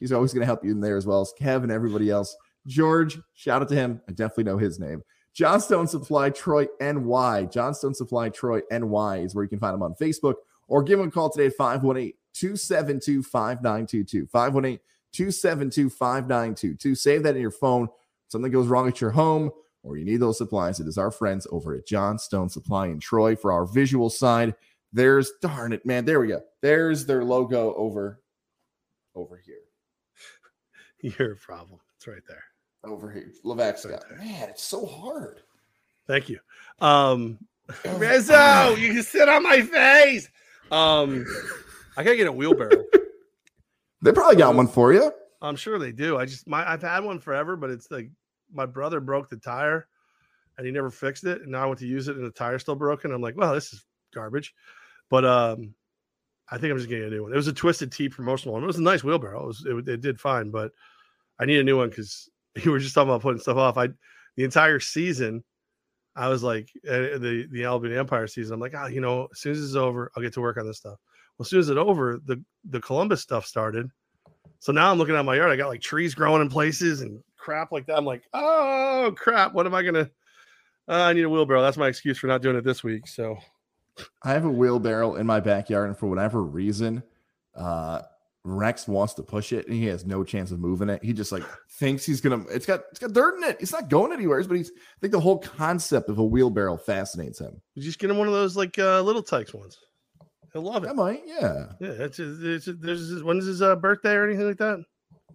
He's always going to help you in there as well as Kevin, and everybody else. George, shout out to him. I definitely know his name. Johnstone Supply Troy NY. Johnstone Supply Troy NY is where you can find him on Facebook or give him a call today at 518 272 5922. 518 272 5922. Save that in your phone. Something goes wrong at your home or you need those supplies. It is our friends over at Johnstone Supply in Troy for our visual side. There's darn it, man. There we go. There's their logo over over here. You're a problem. It's right there. Over here. Scott. Right Man, it's so hard. Thank you. Um <clears throat> Rizzo, you can sit on my face. Um I gotta get a wheelbarrow. they probably got one for you. I'm sure they do. I just my I've had one forever, but it's like my brother broke the tire and he never fixed it. And now I went to use it and the tire's still broken. I'm like, well, this is garbage. But um I think I'm just getting a new one. It was a Twisted Tea promotional one. It was a nice wheelbarrow. It, was, it, it did fine, but I need a new one because <laughs> you were just talking about putting stuff off. I the entire season, I was like uh, the the Albany Empire season. I'm like, ah, oh, you know, as soon as it's over, I'll get to work on this stuff. Well, as soon as it's over, the the Columbus stuff started. So now I'm looking at my yard. I got like trees growing in places and crap like that. I'm like, oh crap, what am I gonna? Uh, I need a wheelbarrow. That's my excuse for not doing it this week. So I have a wheelbarrow in my backyard, and for whatever reason, uh, Rex wants to push it, and he has no chance of moving it. He just like thinks he's gonna. It's got it's got dirt in it. It's not going anywhere. But he's. I think the whole concept of a wheelbarrow fascinates him. You just get him one of those like uh, little tykes ones. He'll love it. I might, yeah. Yeah, it's, it's, it's there's when's his uh, birthday or anything like that?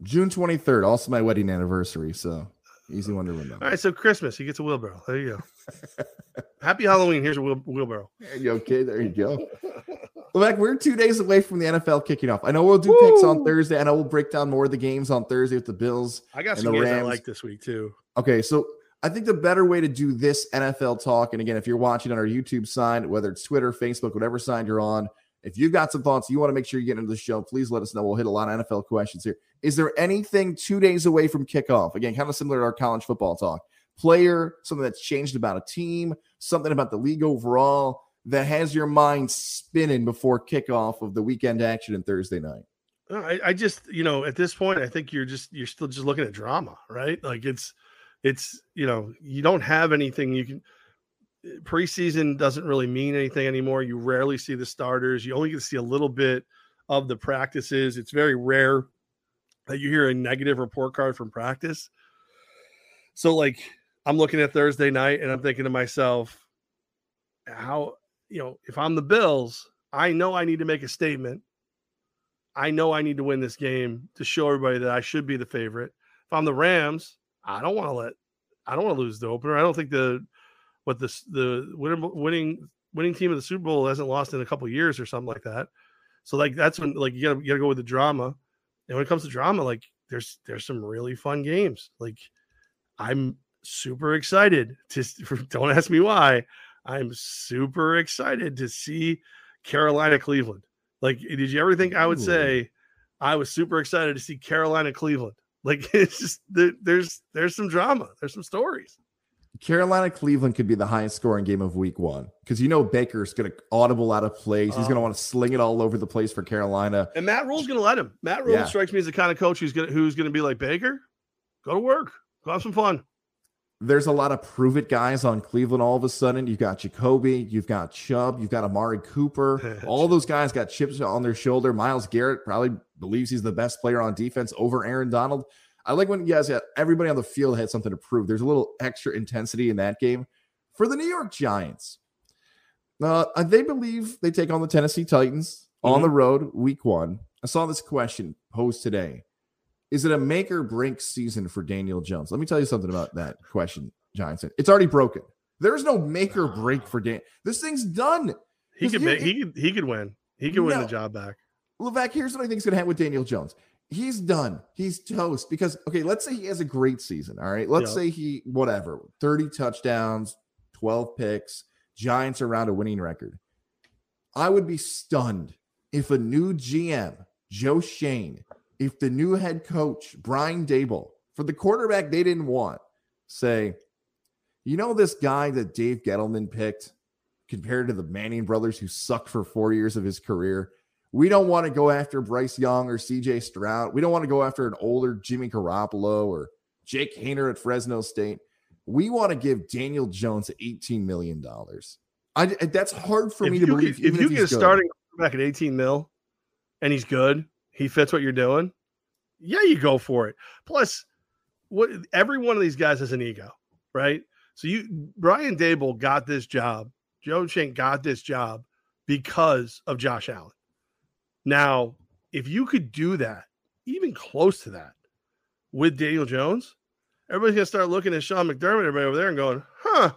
June twenty third, also my wedding anniversary. So Easy one to remember. All right, so Christmas, he gets a wheelbarrow. There you go. <laughs> Happy Halloween. Here's a wheel- wheelbarrow. Okay, there you go. <laughs> well, Mac, we're two days away from the NFL kicking off. I know we'll do Woo! picks on Thursday. And I we'll break down more of the games on Thursday with the Bills. I got some games Rams. I like this week too. Okay, so I think the better way to do this NFL talk, and again, if you're watching on our YouTube side, whether it's Twitter, Facebook, whatever side you're on, if you've got some thoughts, you want to make sure you get into the show, please let us know. We'll hit a lot of NFL questions here. Is there anything two days away from kickoff? Again, kind of similar to our college football talk. Player, something that's changed about a team, something about the league overall that has your mind spinning before kickoff of the weekend action and Thursday night? I, I just, you know, at this point, I think you're just you're still just looking at drama, right? Like it's it's you know, you don't have anything you can preseason doesn't really mean anything anymore. You rarely see the starters. You only get to see a little bit of the practices. It's very rare that you hear a negative report card from practice. So, like, I'm looking at Thursday night and I'm thinking to myself, how, you know, if I'm the Bills, I know I need to make a statement. I know I need to win this game to show everybody that I should be the favorite. If I'm the Rams, I don't want to let, I don't want to lose the opener. I don't think the what the the winning winning team of the Super Bowl hasn't lost in a couple years or something like that. So like that's when like you gotta you gotta go with the drama. And when it comes to drama, like there's there's some really fun games. Like I'm super excited to <laughs> don't ask me why. I'm super excited to see Carolina Cleveland. Like, did you ever think I would say I was super excited to see Carolina Cleveland? Like, <laughs> it's just there's there's some drama, there's some stories. Carolina Cleveland could be the highest scoring game of week one because you know Baker's going to audible out of place. He's going to oh. want to sling it all over the place for Carolina. And Matt Rhule's going to let him. Matt Rhule yeah. strikes me as the kind of coach who's going who's going to be like Baker, go to work, go have some fun. There's a lot of prove it guys on Cleveland all of a sudden. You've got Jacoby, you've got Chubb, you've got Amari Cooper. <laughs> all those guys got chips on their shoulder. Myles Garrett probably believes he's the best player on defense over Aaron Donald. I like when you guys got everybody on the field had something to prove. There's a little extra intensity in that game for the New York Giants. Uh, they believe they take on the Tennessee Titans mm-hmm. on the road week one. I saw this question posed today. Is it a make or break season for Daniel Jones? Let me tell you something about that question. Giants. It's already broken. There's no make or break for Dan. This thing's done. He could make, he could he could win. He could win the job back. Levack, here's what I think is going to happen with Daniel Jones. He's done. He's toast because, okay, let's say he has a great season. All right. Let's Yeah. say he, whatever, 30 touchdowns, 12 picks, Giants around a winning record. I would be stunned if a new GM, Joe Schoen, if the new head coach, Brian Daboll, for the quarterback they didn't want, say, you know, this guy that Dave Gettleman picked compared to the Manning brothers who sucked for four years of his career. We don't want to go after Bryce Young or CJ Stroud. We don't want to go after an older Jimmy Garoppolo or Jake Haener at Fresno State. We want to give Daniel Jones $18 million. I, that's hard for if me to believe. Get, if you he's get a good. starting back at 18 mil and he's good, he fits what you're doing. Yeah, you go for it. Plus, what every one of these guys has an ego, right? So you Brian Daboll got this job. Joe Schoen got this job because of Josh Allen. Now, if you could do that, even close to that, with Daniel Jones, everybody's gonna start looking at Sean McDermott, everybody over there, and going, "Huh,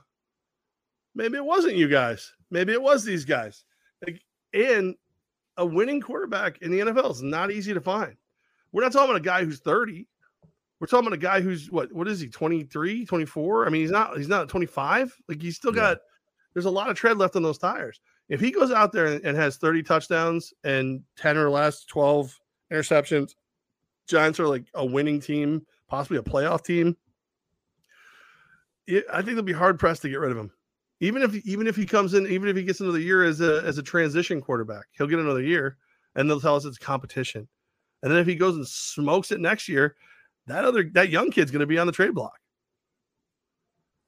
maybe it wasn't you guys. Maybe it was these guys." Like, and a winning quarterback in the NFL is not easy to find. We're not talking about a guy who's 30. We're talking about a guy who's what what is he 23, 24? I mean, he's not he's not 25. Like he's still Yeah. got there's a lot of tread left on those tires. If he goes out there and, has 30 touchdowns and 10 or less, 12 interceptions, Giants are like a winning team, possibly a playoff team. It, I think they'll be hard pressed to get rid of him. Even if even if he comes in, even if he gets another year as a as a transition quarterback, he'll get another year, and they'll tell us it's competition. And then if he goes and smokes it next year, that other that young kid's going to be on the trade block.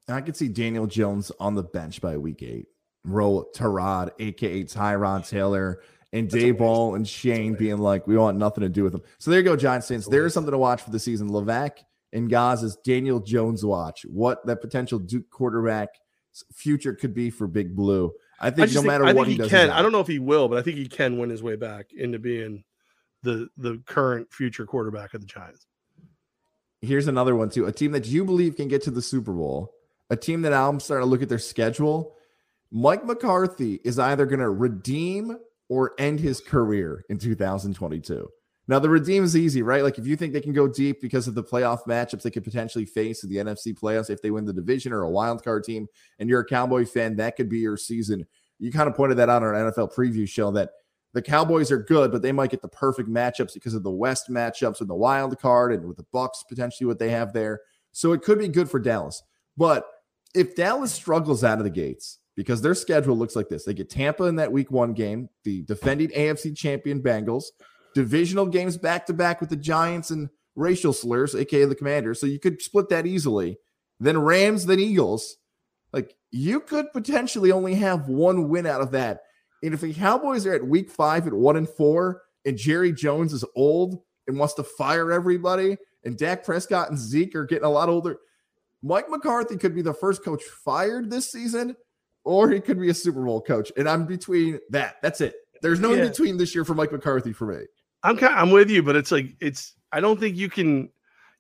And I could see Daniel Jones on the bench by week eight. Roll Tarod, aka Tyrod Taylor, and Day. Ball and Schoen being like, we want nothing to do with them. So there you go, Giants fans. There is something to watch for the season. Levack and Goz's Daniel Jones watch. What that potential Duke quarterback future could be for Big Blue. I I think just no think, matter I what think he, he does, can. I don't know if he will, but I think he can win his way back into being the the current future quarterback of the Giants. here's another one too. A team that you believe can get to the Super Bowl. A team that I'm starting to look at their schedule. Mike McCarthy is either going to redeem or end his career in 2022. Now the redeem is easy, right? Like if you think they can go deep because of the playoff matchups they could potentially face in the NFC playoffs if they win the division or a wild card team, and you're a Cowboy fan, that could be your season. You kind of pointed that out on our NFL preview show that the Cowboys are good, but they might get the perfect matchups because of the West matchups and the wild card and with the Bucks potentially what they have there. So it could be good for Dallas. But if Dallas struggles out of the gates because their schedule looks like this, they get Tampa in that week one game, the defending AFC champion Bengals, divisional games back to back with the Giants and racial slurs, aka the Commanders. So you could split that easily. Then Rams, then Eagles. Like you could potentially only have one win out of that. And if the Cowboys are at week five at one and four, and Jerry Jones is old and wants to fire everybody, and Dak Prescott and Zeke are getting a lot older, Mike McCarthy could be the first coach fired this season, or he could be a Super Bowl coach. And I'm between that. That's it. There's no Yeah. in between this year for Mike McCarthy for me. I'm kind I'm with you, but it's like it's I don't think you can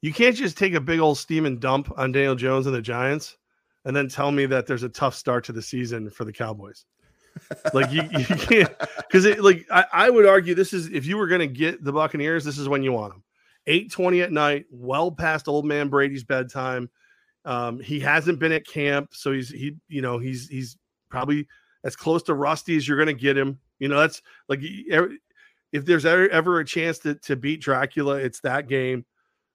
you can't just take a big old steam and dump on Daniel Jones and the Giants and then tell me that there's a tough start to the season for the Cowboys. like you, you <laughs> can't because it like I, I would argue this is if you were gonna get the Buccaneers, this is when you want them. 820 at night, well past old man Brady's bedtime. Um, he hasn't been at camp, so he's he, you know, he's he's probably as close to rusty as you're gonna get him. You know, that's like if there's ever, ever a chance to, to beat Dracula, it's that game.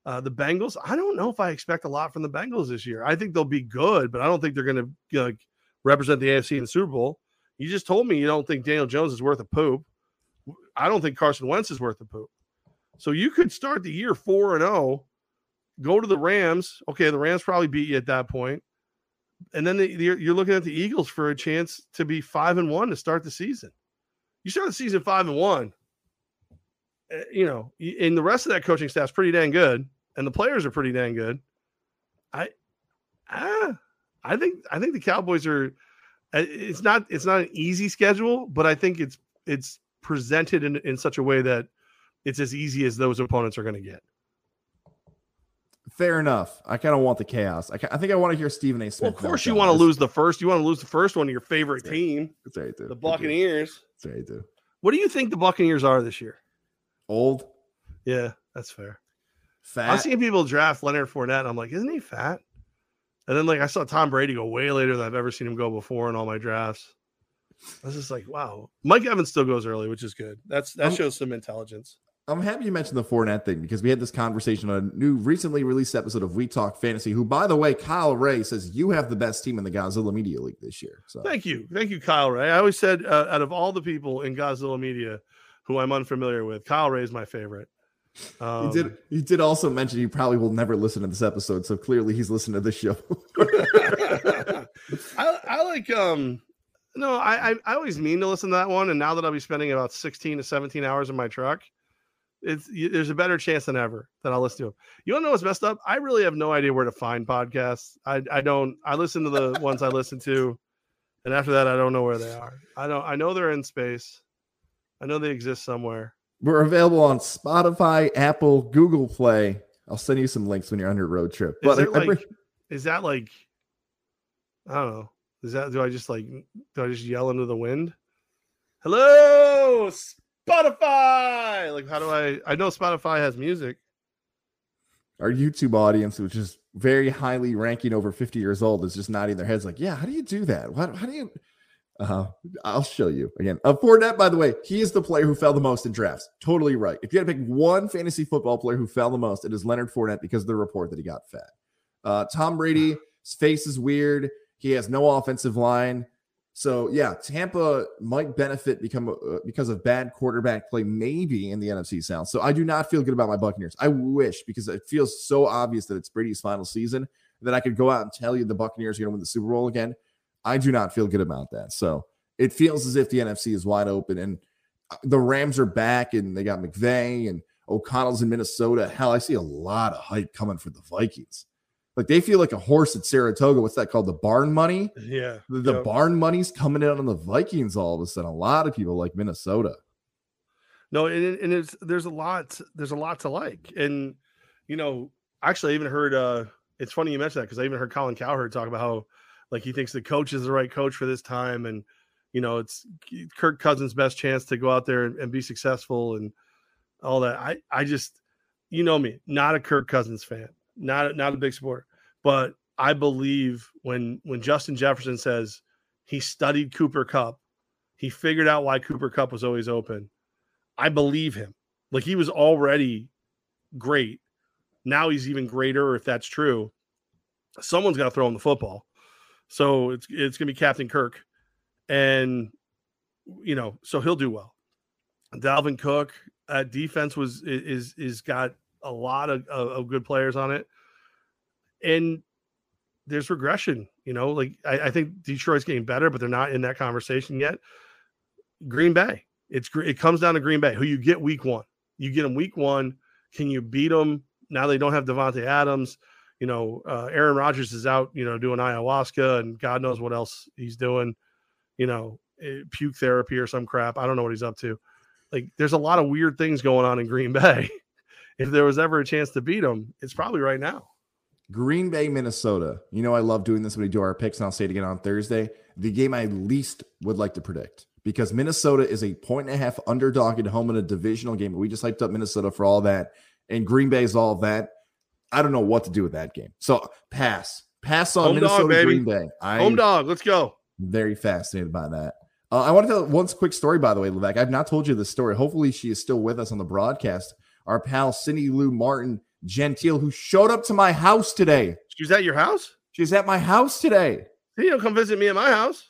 Uh, the Bengals, I don't know if I expect a lot from the Bengals this year. I think they'll be good, but I don't think they're going to represent the AFC in the Super Bowl. You just told me you don't think Daniel Jones is worth a poop. I don't think Carson Wentz is worth a poop. So you could start the year four and zero, go to the Rams. Okay, the Rams probably beat you at that point, and then the, you're, you're looking at the Eagles for a chance to be five and one to start the season. You start the season five and one uh, you know, and the rest of that coaching staff's pretty dang good, and the players are pretty dang good. I, ah, I think I think the Cowboys are. uh, It's not it's not an easy schedule, but I think it's it's presented in in such a way that it's as easy as those opponents are going to get. Fair enough. I kind of want the chaos. I, I think I want to hear Stephen A. Smith. Well, of course, you want to lose the first. You want to lose the first one of your favorite team, That's right, dude. the Buccaneers. That's right, dude. What do you think the Buccaneers are this year? Old, Yeah, that's fair. fat. I've seen people draft Leonard Fournette. And I'm like, isn't he fat? And then like I saw Tom Brady go way later than I've ever seen him go before in all my drafts. I was just like, wow. Mike Evans still goes early, which is good. That's that Um, shows some intelligence. I'm happy you mentioned the Fournette thing because we had this conversation on a new, recently released episode of We Talk Fantasy. Who, by the way, Kyle Ray says you have the best team in the Godzilla Media League this year. So Thank you, thank you, Kyle Ray. I always said uh, out of all the people in Godzilla Media who I'm unfamiliar with, Kyle Ray is my favorite. Um, he did. He did also mention he probably will never listen to this episode. So clearly, he's listened to this show. <laughs> I, I like um no I, I I always mean to listen to that one and now that I'll be spending about 16 to 17 hours in my truck it's there's a better chance than ever that I'll listen to them. You to know what's messed up? I really have no idea where to find podcasts. I I don't I listen to the ones I listen to and after that I don't know where they are. I don't I know they're in space. I know they exist somewhere. We're available on Spotify, Apple, Google Play. I'll send you some links when you're on your road trip. Is But there I- I like bring- is that like I don't know. Is that do I just like do I just yell into the wind? Hello, Spotify. Like how do I I know Spotify has music. our YouTube audience, which is very highly ranking over 50 years old, is just nodding their heads like, yeah, how do you do that? What, how do you? Uh, I'll show you again. Uh, Fournette, by the way, he is the player who fell the most in drafts. Totally right. If you had to pick one fantasy football player who fell the most, it is Leonard Fournette because of the report that he got fat. Uh, Tom Brady's face is weird. He has no offensive line. So yeah, Tampa might benefit become uh, because of bad quarterback play, maybe in the NFC South. So I do not feel good about my Buccaneers. I wish because it feels so obvious that it's Brady's final season that I could go out and tell you the Buccaneers are going to win the Super Bowl again. I do not feel good about that. So it feels as if the NFC is wide open and uh, the Rams are back and they got McVay and O'Connell's in Minnesota. Hell, I see a lot of hype coming for the Vikings. Like they feel like a horse at Saratoga. What's that called? The barn money. Yeah. The, the Yep. barn money's coming in on the Vikings all of a sudden. A lot of people like Minnesota. No, and, and it's there's a lot there's a lot to like. And you know, actually I even heard uh it's funny you mentioned that because I even heard Colin Cowherd talk about how like he thinks the coach is the right coach for this time and you know it's Kirk Cousins' best chance to go out there and, and be successful and all that. I I just you know me, not a Kirk Cousins fan, not not a big supporter, but I believe when when Justin Jefferson says he studied Cooper Kupp, he figured out why Cooper Kupp was always open. I believe him. Like he was already great. Now he's even greater if that's true. Someone's got to throw him the football. So it's it's to be Captain Kirk. And you know, so he'll do well. Dalvin Cook at defense was is is got a lot of, of, good players on it. And there's regression, you know, like I, I think Detroit's getting better, but they're not in that conversation yet. Green Bay, it's it comes down to Green Bay, who you get week one. You get them week one. Can you beat them? Now they don't have Davante Adams. You know, uh, Aaron Rodgers is out. You know, doing ayahuasca and God knows what else he's doing. You know, eh, puke therapy or some crap. I don't know what he's up to. Like, there's a lot of weird things going on in Green <laughs> Bay. If there was ever a chance to beat them, it's probably right now. Green Bay, Minnesota. You know, I love doing this when we do our picks, and I'll say it again on Thursday. The game I least would like to predict because Minnesota is a point and a half underdog at home in a divisional game. We just hyped up Minnesota for all that, and Green Bay is all that. I don't know what to do with that game. So pass, pass on Home dog, Minnesota, baby. Green Bay. I'm Home dog, let's go. very fascinated by that. Uh, I want to tell one quick story, by the way, Levack. I've not told you this story. Hopefully, she is still with us on the broadcast. Our pal Cindy Lou Martin Gentile, who showed up to my house today. She's at your house? She's at my house today. You don't come visit me at my house.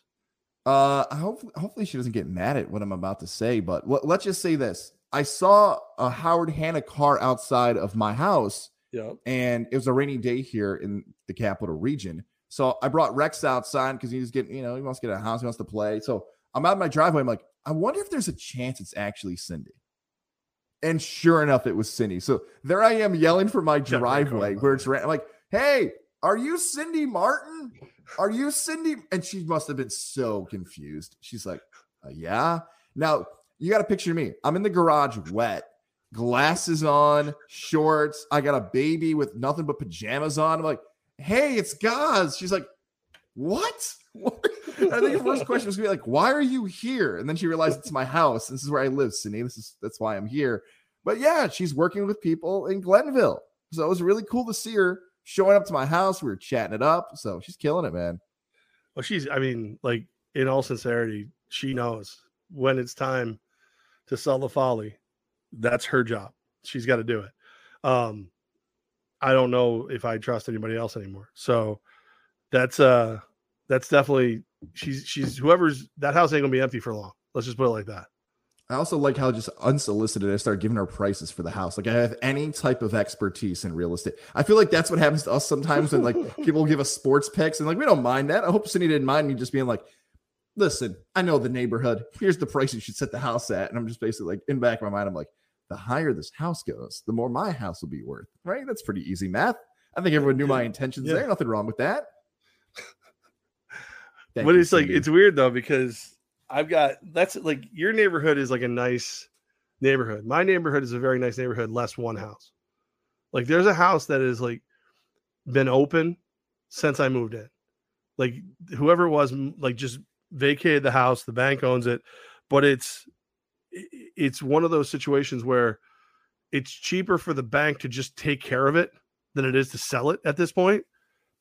Uh, I hope, hopefully she doesn't get mad at what I'm about to say, but let, let's just say this. I saw a Howard Hanna car outside of my house, Yeah. and it was a rainy day here in the capital region. So I brought Rex outside because he's getting, you know, he wants to get a house, he wants to play. So I'm out in my driveway. I'm like, I wonder if there's a chance it's actually Cindy. And sure enough, it was Cindy. So there I am yelling for my driveway where it's ra- like, hey, are you Cindy Martin? Are you Cindy? And she must have been so confused. She's like, uh, yeah. Now you got to picture me. I'm in the garage wet. glasses on, shorts. I got a baby with nothing but pajamas on. I'm like, hey, it's Goz. She's like, what? <laughs> what? <laughs> I think her first question was gonna be like, why are you here? And then she realized it's my house. This is where I live, Sydney. This is that's why I'm here. But yeah, she's working with people in Glenville. So it was really cool to see her showing up to my house. We were chatting it up. So she's killing it, man. Well, she's, I mean, like, in all sincerity, she knows when it's time to sell the folly. That's her job. She's got to do it. Um, I don't know if I trust anybody else anymore. So that's uh that's definitely she's she's whoever's that house ain't gonna be empty for long. Let's just put it like that. I also like how just unsolicited I start giving her prices for the house. Like I have any type of expertise in real estate. I feel like that's what happens to us sometimes when like <laughs> people give us sports picks and like we don't mind that. I hope Cindy didn't mind me just being like, listen, I know the neighborhood. Here's the price you should set the house at. And I'm just basically like in back of my mind, I'm like, the higher this house goes, the more my house will be worth. Right? That's pretty easy math. I think everyone knew my intentions yeah. there. Nothing wrong with that. Thank but it's like it's weird though because I've got that's like your neighborhood is like a nice neighborhood. My neighborhood is a very nice neighborhood, less one house. Like there's a house that is like been open since I moved in. Like whoever it was, like just vacated the house. The bank owns it, but it's it's one of those situations where it's cheaper for the bank to just take care of it than it is to sell it at this point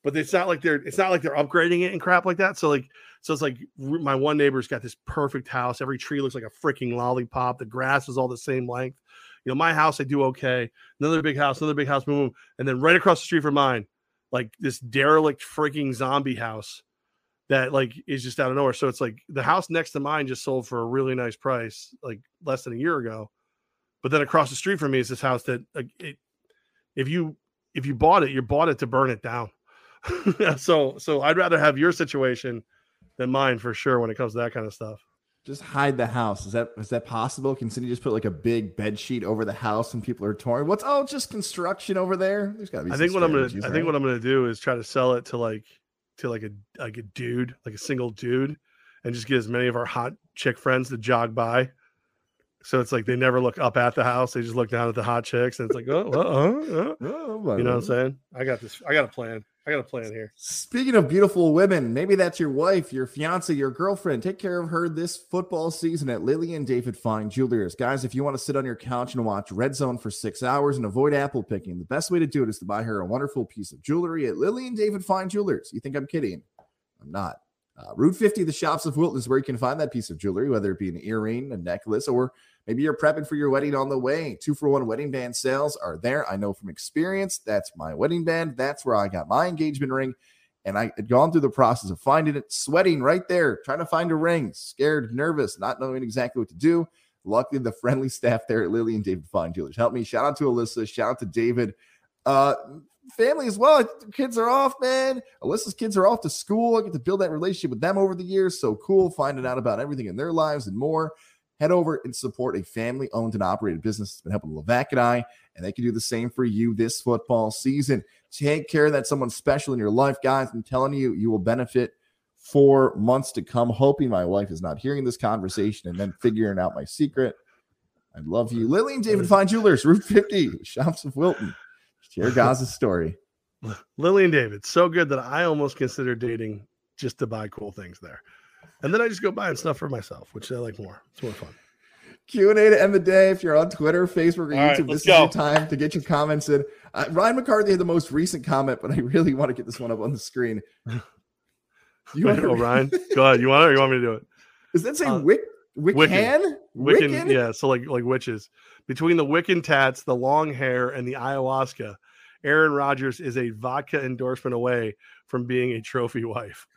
but it's not like they're it's not like they're upgrading it and crap like that. So like so it's like my one neighbor's got this perfect house. Every tree looks like a freaking lollipop. The grass is all the same length. You know, my house I do okay. Another big house, another big house, boom, boom. and then right across the street from mine, like this derelict freaking zombie house that like is just out of nowhere. So it's like the house next to mine just sold for a really nice price, like less than a year ago. But then across the street from me is this house that like it, if you if you bought it, you bought it to burn it down. <laughs> so so I'd rather have your situation than mine for sure when it comes to that kind of stuff. Just hide the house. Is that is that possible? Can Cindy just put like a big bed sheet over the house and people are torn? What's oh just construction over there? There's gotta be. I think what I'm gonna right? I think what I'm gonna do is try to sell it to like to like a like a dude, like a single dude, and just get as many of our hot chick friends to jog by. So it's like they never look up at the house; they just look down at the hot chicks, and it's like, oh, uh, uh, uh. oh you know what I'm saying? I got this. I got a plan. I got a plan here. Speaking of beautiful women, maybe that's your wife, your fiance, your girlfriend. Take care of her this football season at Lily and David Fine Jewelers. Guys, if you want to sit on your couch and watch Red Zone for six hours and avoid apple picking, the best way to do it is to buy her a wonderful piece of jewelry at Lily and David Fine Jewelers. You think I'm kidding? I'm not. Uh, Route 50, the Shoppes of Wilton, is where you can find that piece of jewelry, whether it be an earring, a necklace, or maybe you're prepping for your wedding on the way. Two for one wedding band sales are there. I know from experience. That's my wedding band. That's where I got my engagement ring. And I had gone through the process of finding it, sweating right there, trying to find a ring, scared, nervous, not knowing exactly what to do. Luckily, the friendly staff there at Lily and David Fine Jewelers helped me. Shout out to Alyssa. Shout out to David. Uh, family as well. Kids are off, man. Alyssa's kids are off to school. I get to build that relationship with them over the years. So cool finding out about everything in their lives and more. Head over and support a family owned and operated business that's been helping Levack and I, and they can do the same for you this football season. Take care of that someone special in your life, guys. I'm telling you, you will benefit for months to come. Hoping my wife is not hearing this conversation and then figuring out my secret. I love you. Lily and David Fine Jewelers, Route 50, Shoppes of Wilton. Share Goz's story. <laughs> Lily and David, so good that I almost consider dating just to buy cool things there. And then I just go buy and stuff for myself, which I like more. It's more fun. Q and A to end the day. If you're on Twitter, Facebook, or YouTube, right, this is your time to get your comments in. Uh, Ryan McCarthy had the most recent comment, but I really want to get this one up on the screen. <laughs> You want to go, Ryan? Go ahead. You want it? Or you want me to do it? Does that say uh, Wick? Wiccan? Wiccan? Wiccan? Yeah. So like like witches. Between the Wiccan tats, the long hair, and the ayahuasca, Aaron Rodgers is a vodka endorsement away from being a trophy <laughs> wife.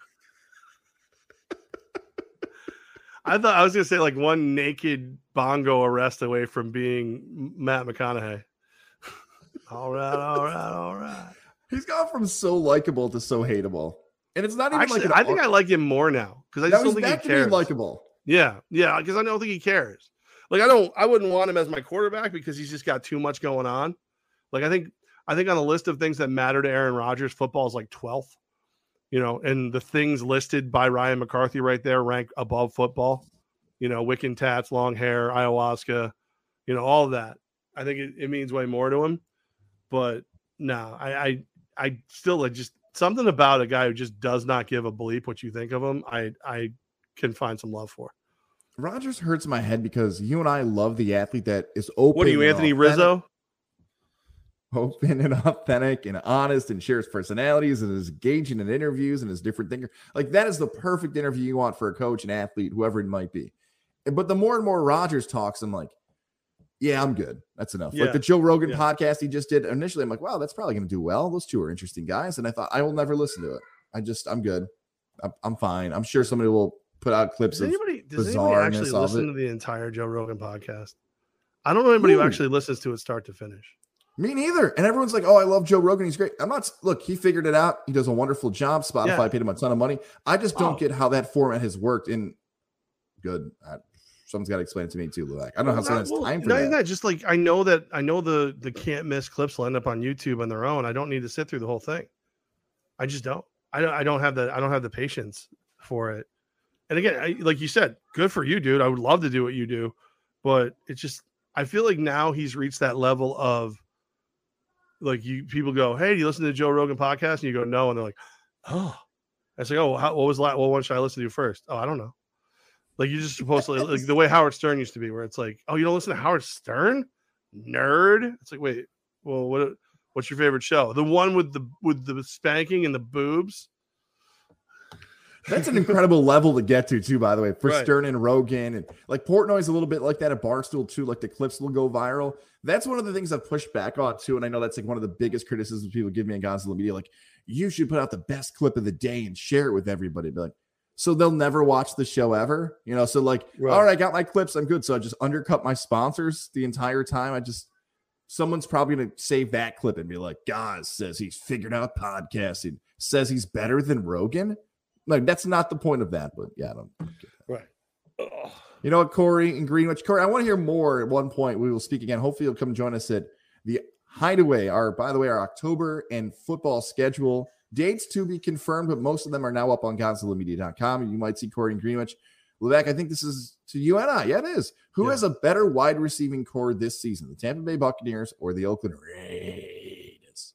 I thought I was gonna say like one naked bongo arrest away from being Matt McConaughey. <laughs> all right, all right, all right. He's gone from so likable to so hateable, and it's not even Actually, like I think I like him more now because I just don't think he cares. likable. Yeah, yeah, because I don't think he cares. Like I don't, I wouldn't want him as my quarterback because he's just got too much going on. Like I think, I think on a list of things that matter to Aaron Rodgers, football is like twelfth you know, and the things listed by Ryan McCarthy right there rank above football. You know, Wiccan tats, long hair, ayahuasca, you know, all of that. I think it, it means way more to him. But no, I, I I still like just something about a guy who just does not give a bleep what you think of him. I I can find some love for. Rodgers hurts my head because you and I love the athlete that is open. What are you, Anthony Rizzo? Open and <laughs> authentic and honest and shares personalities and is engaging in interviews and is different thinker. Like that is the perfect interview you want for a coach, an athlete, whoever it might be. But the more and more Rodgers talks, I'm like, yeah, I'm good. That's enough. Yeah. Like the Joe Rogan Yeah. podcast he just did initially, I'm like, wow, that's probably going to do well. Those two are interesting guys. And I thought, I will never listen to it. I just, I'm good. I'm, I'm fine. I'm sure somebody will put out clips Does of anybody does anybody actually listen to the entire Joe Rogan podcast? I don't know anybody who actually listens to it start to finish. Me neither. And everyone's like, "Oh, I love Joe Rogan. He's great." I'm not. Look, he figured it out. He does a wonderful job. Spotify Yeah. paid him a ton of money. I just don't get how that format has worked. In good, I, someone's got to explain it to me too, Levack. I don't know how someone has Well, time for not that. that. Just like I know that I know the the can't miss clips will end up on YouTube on their own. I don't need to sit through the whole thing. I just don't. I don't. I don't have the. I don't have the patience for it. And again, I, like you said, good for you, dude. I would love to do what you do, but it's just. I feel like now he's reached that level of. Like you, people go, "Hey, do you listen to the Joe Rogan podcast?" And you go, "No," and they're like, "Oh." I say, "Oh, how, what was that? What one should I listen to first? Oh, I don't know. Like you're just supposed to like the way Howard Stern used to be, where it's like, oh, you don't listen to Howard Stern, nerd. It's like, wait, well, what? What's your favorite show? The one with the with the spanking and the boobs. That's an incredible level to get to, too. By the way, for Right. Stern and Rogan, and like Portnoy's a little bit like that at Barstool too. Like the clips will go viral. That's one of the things I've pushed back on too, and I know that's like one of the biggest criticisms people give me in Godzilla Media. Like, you should put out the best clip of the day and share it with everybody. Be like, so they'll never watch the show ever, you know. So like, Right. all right, I got my clips, I'm good. So I just undercut my sponsors the entire time. I just someone's probably gonna save that clip and be like, Goz says he's figured out podcasting, says he's better than Rogan. Like that's not the point of that, but yeah, I don't. Right. Ugh. You know what, Corey and Greenwich, Corey, I want to hear more at one point. We will speak again. Hopefully, you'll come join us at the Hideaway. Our, by the way, our October and football schedule dates to be confirmed, but most of them are now up on GodzillaMedia.com. You might see Corey and Greenwich. Levack, I think this is to you and I. Yeah, it is. Who Yeah. has a better wide receiving core this season, the Tampa Bay Buccaneers or the Oakland Raiders?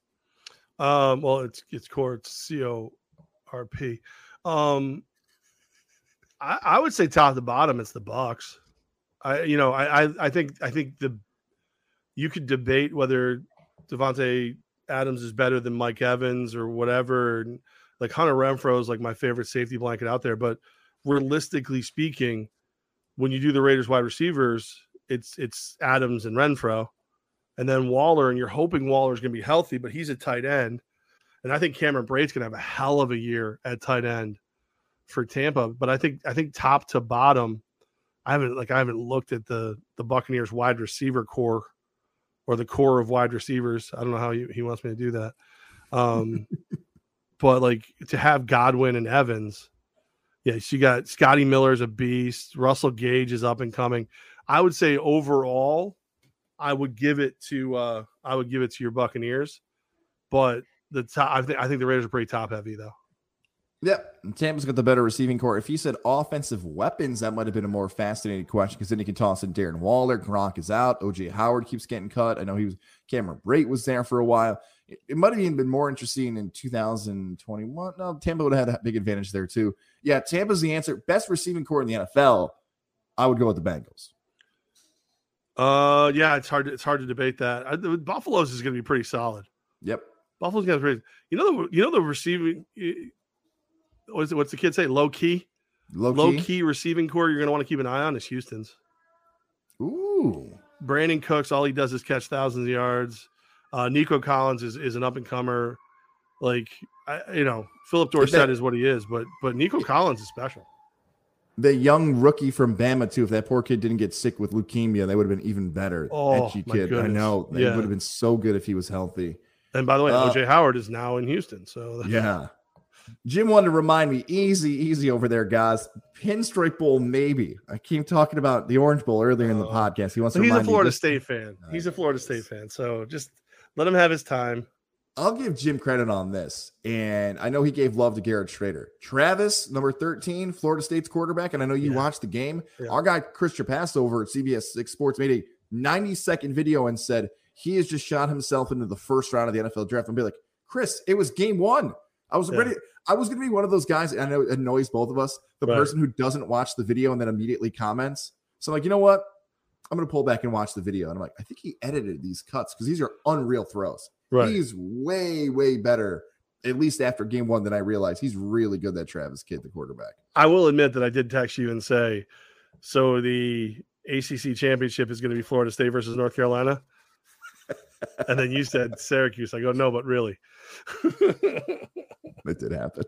Um, well, it's it's core, it's C O R P. Um, I, I would say top to bottom, it's the Bucs. I you know I, I I think I think the you could debate whether Davante Adams is better than Mike Evans or whatever. Like Hunter Renfrow is like my favorite safety blanket out there, but realistically speaking, when you do the Raiders wide receivers, it's it's Adams and Renfrow, and then Waller, and you're hoping Waller's going to be healthy, but he's a tight end, and I think Cameron Brate's going to have a hell of a year at tight end for Tampa. But I think I think top to bottom, I haven't like I haven't looked at the the Buccaneers wide receiver core or the core of wide receivers. I don't know how he, he wants me to do that. Um, <laughs> but like to have Godwin and Evans, yeah, she got Scotty Miller's a beast. Russell Gage is up and coming. I would say overall, I would give it to uh I would give it to your Buccaneers, but the top I think I think the Raiders are pretty top heavy though. Yep. Tampa's got the better receiving core. If you said offensive weapons, that might have been a more fascinating question because then you can toss in Darren Waller. Gronk is out. OJ Howard keeps getting cut. I know he was Cameron Brate was there for a while. It, it might have even been more interesting in 2021. No, Tampa would have had a big advantage there too. Yeah, Tampa's the answer. Best receiving core in the NFL. I would go with the Bengals. Uh yeah, it's hard to, it's hard to debate that. I, the Buffalo's is going to be pretty solid. Yep. Buffalo's to be. You know the you know the receiving eh, what's it, what's the kid say? Low key, Low, low key. key receiving core. You're going to want to keep an eye on is Houston's. Ooh. Brandin Cooks, all he does is catch thousands of yards. Uh, Nico Collins is, is an up and comer. Like I, you know, Phillip Dorsett is what he is, but but Nico Collins is special. The young rookie from Bama too. If that poor kid didn't get sick with leukemia, they would have been even better. Oh, my kid. I know. They Yeah. would have been so good if he was healthy. And by the way, Uh, OJ Howard is now in Houston. So Yeah. Jim wanted to remind me, easy, easy over there, guys. Pinstripe Bowl, maybe. I keep talking about the Orange Bowl earlier in the Oh. podcast. He wants So to he's a Florida. State fan. He's a Florida State fan. So just let him have his time. I'll give Jim credit on this. And I know he gave love to Garrett Shrader. Travis, number 13, Florida State's quarterback. And I know you Yeah. watched the game. Yeah. Our guy, Chris Trapasso over at CBS 6 Sports, made a 90 second video and said he has just shot himself into the first round of the NFL draft and be like, Chris, it was game one. I was Yeah. ready. I was going to be one of those guys. I know it annoys both of us. The Right. person who doesn't watch the video and then immediately comments. So I'm like, you know what? I'm going to pull back and watch the video. And I'm like, I think he edited these cuts because these are unreal throws. Right. He's way, way better, at least after game one, than I realized. He's really good, that Travis Kid, the quarterback. I will admit that I did text you and say, so the ACC championship is going to be Florida State versus North Carolina. And then you said Syracuse. I go, no, but really. <laughs> That did happen.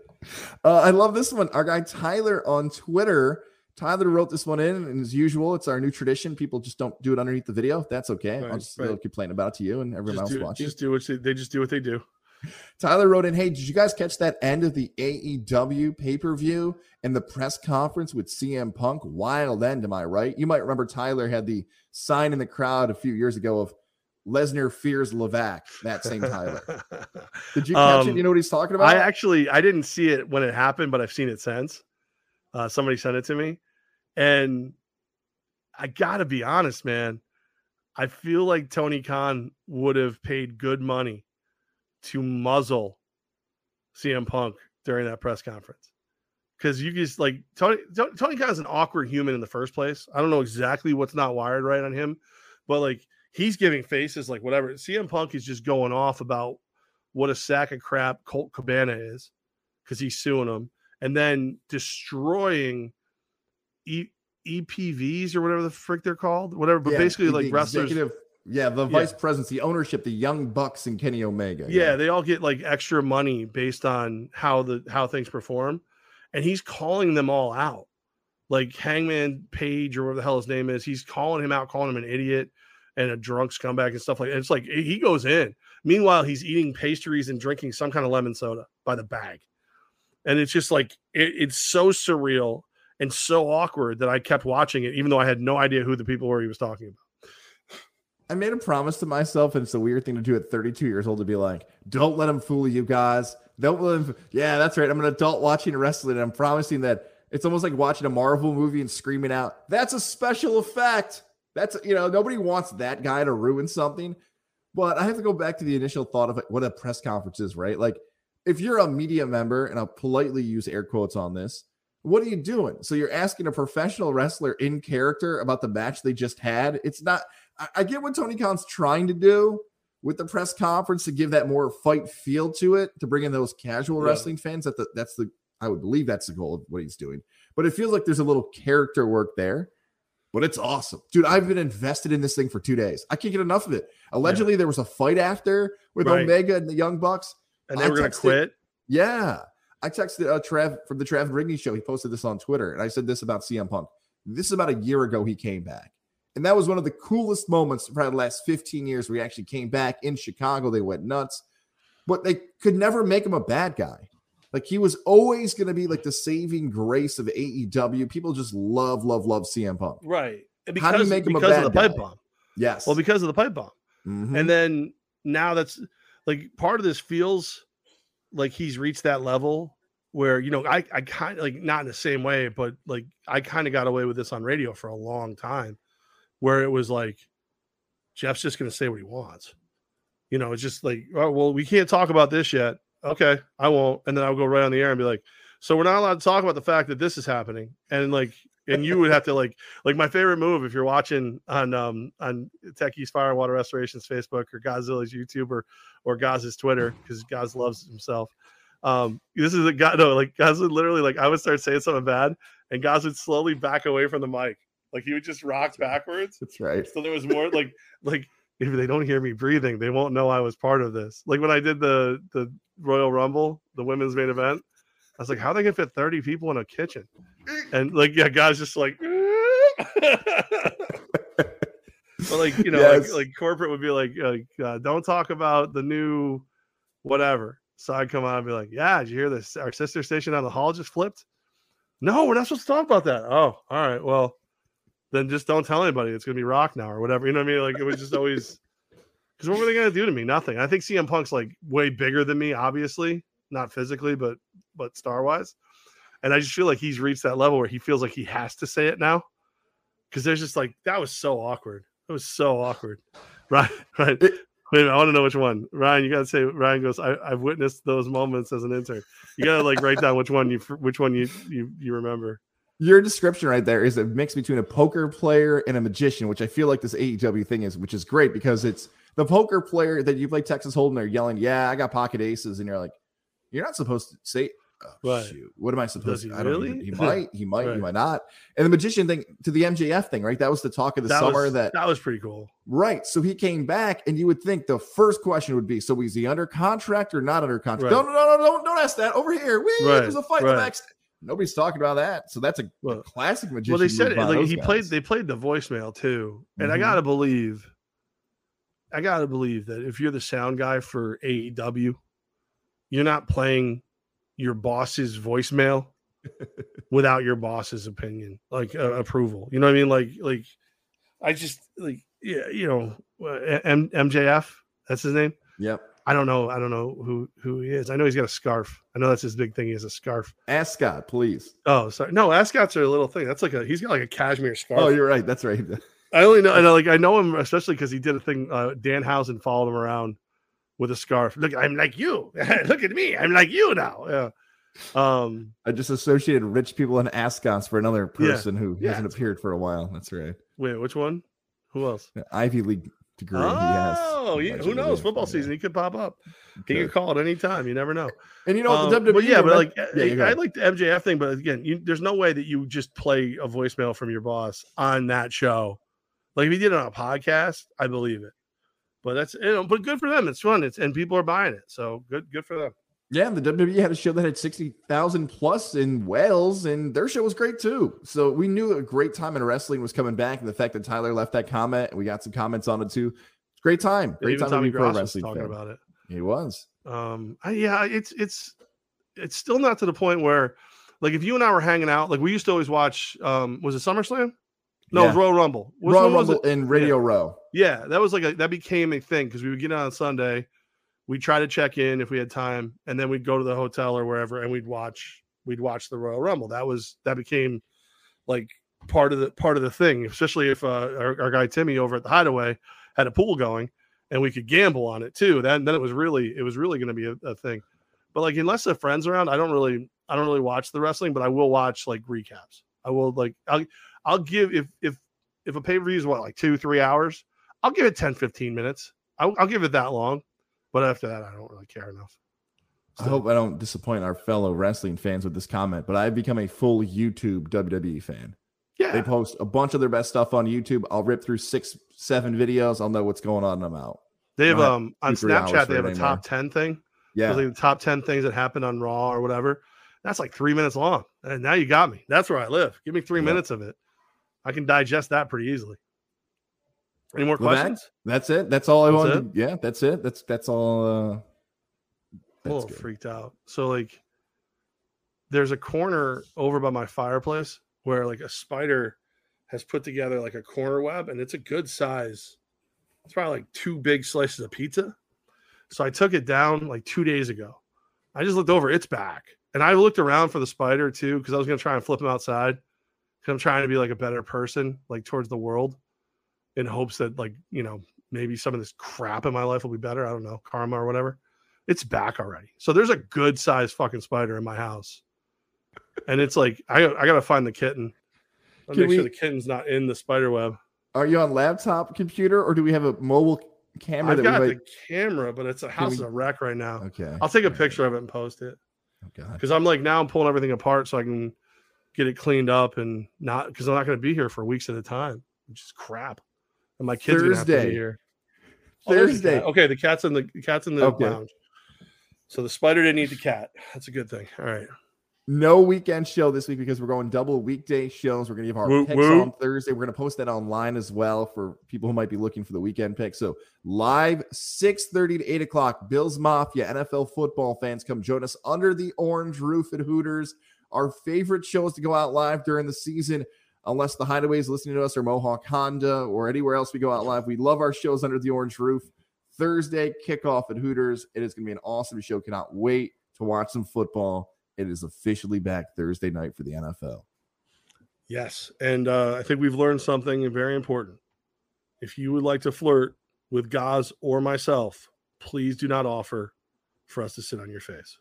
Uh, I love this one. Our guy Tyler on Twitter. Tyler wrote this one in, and as usual, it's our new tradition. People just don't do it underneath the video. That's okay. I'll just right. complain about it to you and everyone just else do, watching. just do what they, they just do what they do. <laughs> Tyler wrote in, Hey, did you guys catch that end of the AEW pay per view and the press conference with CM Punk? Wild end, am I right? You might remember Tyler had the sign in the crowd a few years ago of Lesnar fears Levack, that same Tyler. <laughs> Did you catch it? Um, You know what he's talking about? I actually I didn't see it when it happened, but I've seen it since. Uh, somebody sent it to me, and I gotta be honest, man. I feel like Tony Khan would have paid good money to muzzle CM Punk during that press conference because you just like Tony. To- Tony Khan's an awkward human in the first place. I don't know exactly what's not wired right on him, but like he's giving faces like whatever. CM Punk is just going off about what a sack of crap Colt Cabana is because he's suing him, and then destroying e- EVPs or whatever the frick they're called, whatever. But Yeah, basically, the like wrestlers, Yeah, the Yeah. vice presidency, ownership, the Young Bucks and Kenny Omega. yeah, they all get like extra money based on how the how things perform, and he's calling them all out, like Hangman Page or whatever the hell his name is. He's calling him out, calling him an idiot and a drunk scumbag and stuff like. that. It's like he goes in. Meanwhile, he's eating pastries and drinking some kind of lemon soda by the bag, and it's just like it, it's so surreal and so awkward that I kept watching it, even though I had no idea who the people were he was talking about. I made a promise to myself, and it's a weird thing to do at 32 years old to be like, don't let him fool you guys. Don't let him. Yeah, that's right. I'm an adult watching wrestling, and I'm promising that it's almost like watching a Marvel movie and screaming out, that's a special effect. That's, you know, nobody wants that guy to ruin something. But I have to go back to the initial thought of what a press conference is, right? Like, if you're a media member, and I'll politely use air quotes on this, what are you doing? So you're asking a professional wrestler in character about the match they just had. It's not, I, I get what Tony Khan's trying to do with the press conference to give that more fight feel to it, to bring in those casual Yeah. wrestling fans. That the, that's the, I would believe that's the goal of what he's doing. But it feels like there's a little character work there. But it's awesome. Dude, I've been invested in this thing for two days. I can't get enough of it. Allegedly, there was a fight after with Right. Omega and the Young Bucks. And they I were going to quit. Yeah. I texted uh, Trav from the Trav Rigney show. He posted this on Twitter, and I said this about CM Punk. This is about a year ago he came back. And that was one of the coolest moments probably the last 15 years where he actually came back in Chicago. They went nuts, but they could never make him a bad guy. Like he was always going to be like the saving grace of AEW. People just love, love, love CM Punk. Right. And How do you make him a because of the bad pipe guy? bomb. Yes. Well, because of the pipe bomb. Mhm. And then now that's like part of this feels like he's reached that level where, you know, I, I kind of like not in the same way, but like I kind of got away with this on radio for a long time where it was like, Jeff's just going to say what he wants. You know, it's just like, oh, well, we can't talk about this yet. Okay, I won't. And then I'll go right on the air and be like, so we're not allowed to talk about the fact that this is happening. And like, and you would have to like, like my favorite move if you're watching on um on Tech East Fire and Water Restorations Facebook or Godzilla's YouTube or or Goz's Twitter because Goz loves himself. Um, this is a guy no like Goz would literally like I would start saying something bad and Goz would slowly back away from the mic. Like he would just rock backwards. That's right. So there was more like like if they don't hear me breathing, they won't know I was part of this. Like when I did the the Royal Rumble, the women's main event, I was like, how they can fit 30 people in a kitchen? And like, yeah, guys just like <laughs> but like you know, Yes. like, like corporate would be like, like uh, don't talk about the new whatever. So I'd come on and be like, yeah, did you hear this? Our sister station down the hall just flipped. No, we're not supposed to talk about that. Oh, all right. Well, then just don't tell anybody. It's gonna be rock now or whatever. You know what I mean? Like it was just always <laughs> because what were they gonna do to me? Nothing. I think CM Punk's like way bigger than me, obviously, not physically, but but star wise. And I just feel like he's reached that level where he feels like he has to say it now. Because there's just like that was so awkward. It was so awkward. <laughs> Right, right. Wait, minute, I want to know which one. Ryan, you gotta say. Ryan goes. I, I've witnessed those moments as an intern. You gotta like write down which one you which one you you, you remember. Your description right there is a mix between a poker player and a magician, which I feel like this AEW thing is, which is great because it's the poker player that you play Texas Hold'em. They're yelling, "Yeah, I got pocket aces," and you're like, "You're not supposed to say." Oh, Right. shoot, what am I supposed to? I don't really? <laughs> he might, he might, Right. he might not. And the magician thing to the MJF thing, right? That was the talk of the that summer. was, that that was pretty cool. Right. So he came back, and you would think the first question would be: So is he under contract or not under contract? Right. No, no, no, no, don't, don't ask that. Over here, Whee, Right, there's a fight right. the next. Nobody's talking about that. So that's a, Well- classic magician. Well, they said it like he played. They played the voicemail too, and I Mhm. gotta believe. I gotta believe that if you're the sound guy for AEW, you're not playing your boss's voicemail <laughs> without your boss's opinion, like uh, approval. You know what I mean? Like, like I just like yeah, you know, uh, M- MJF. That's his name. Yep. I don't know. I don't know who who he is. I know he's got a scarf. I know that's his big thing. He has a scarf. Ascot, please. Oh, sorry. No, ascots are a little thing. That's like a he's got like a cashmere scarf. Oh, you're right. That's right. <laughs> I only know, I know, like I know him especially because he did a thing. Uh, Danhausen followed him around with a scarf. Look, I'm like you. <laughs> Look at me. I'm like you now. Yeah. Um. I just associated rich people and ascots for another Yeah. person who Yeah, hasn't appeared for a while. That's right. Wait, which one? Who else? Ivy League degree. he has. Oh, yeah, who knows? Football season, he could pop up. He Okay. could call at any time. You never know. And you know what? Um, the WWE. but yeah, but like yeah, I, I like the MJF thing, but again, you, there's no way that you just play a voicemail from your boss on that show. Like if he did it on a podcast, I believe it. But that's you know, but good for them. It's fun. It's and people are buying it. So good, good for them. Yeah, the WWE had a show that had 60,000 plus in Wales, and their show was great too. So we knew a great time in wrestling was coming back. And the fact that Tyler left that comment, and we got some comments on it too. It's great time. Great time to be pro wrestling talking fan. about it. He was. Um, I, yeah, it's it's it's still not to the point where, like, if you and I were hanging out, like we used to always watch. Um, was it SummerSlam? No, it was Yeah. Royal Rumble. Which Royal Rumble in Radio Row. Yeah, that was like a, that became a thing because we would get on Sunday, we'd try to check in if we had time, and then we'd go to the hotel or wherever, and we'd watch we'd watch the Royal Rumble. That was that became like part of the part of the thing, especially if uh, our, our guy Timmy over at the Hideaway had a pool going, and we could gamble on it too. Then then it was really it was really going to be a, a thing. But like unless the friends around, I don't really I don't really watch the wrestling, but I will watch like recaps. I will like I'll I'll give if if if a pay per view is what like two three hours, I'll give it 10 15 minutes. I'll, I'll give it that long, but after that, I don't really care enough. I hope I don't disappoint our fellow wrestling fans with this comment, but I've become a full YouTube WWE fan. Yeah, They post a bunch of their best stuff on YouTube. I'll rip through six, seven videos. I'll know what's going on, and I'm out. they have um on two, three hours Snapchat they have a anymore. top 10 thing. Yeah. Like the top 10 things that happened on Raw or whatever. That's like three minutes long. And now you got me. That's where I live. Give me three Yeah. minutes of it. I can digest that pretty easily. Any more questions? That's it. That's all I That's wanted. yeah, that's it. That's that's all. Uh, I'm a little good. freaked out. So like there's a corner over by my fireplace where like a spider has put together like a corner web and it's a good size. It's probably like two big slices of pizza. So I took it down like two days ago. I just looked over, it's back. And I looked around for the spider too, because I was gonna try and flip him outside. Cause I'm trying to be like a better person, like towards the world, in hopes that like, you know, maybe some of this crap in my life will be better. I don't know, karma or whatever it's back already. So there's a good sized fucking spider in my house. And it's like I I gotta find the kitten. I'll make sure the kitten's not in the spider web. Are you on laptop computer or do we have a mobile camera I've that got we the camera, but it's a house we- is a wreck right now. Okay. I'll take a picture of it and post it. Oh, Because I'm like now I'm pulling everything apart so I can get it cleaned up and not because I'm not gonna be here for weeks at a time, which is crap. And my kids Thursday. here. Oh, there's the Thursday. Okay, the cat's in the the cat's in the Okay. lounge. So the spider didn't eat the cat. That's a good thing. All right. No weekend show this week because we're going double weekday shows. We're going to give our picks on Thursday. We're going to post that online as well for people who might be looking for the weekend pick. So live 6:30 to 8 o'clock. Bills Mafia, NFL football fans, come join us under the orange roof at Hooters. Our favorite shows to go out live during the season, unless the hideaways listening to us or Mohawk Honda or anywhere else we go out live. We love our shows under the orange roof. Thursday kickoff at Hooters. It is going to be an awesome show. Cannot wait to watch some football. It is officially back Thursday night for the NFL. Yes, and uh, I think we've learned something very important. if you would like to flirt with Goz or myself, please do not offer for us to sit on your face.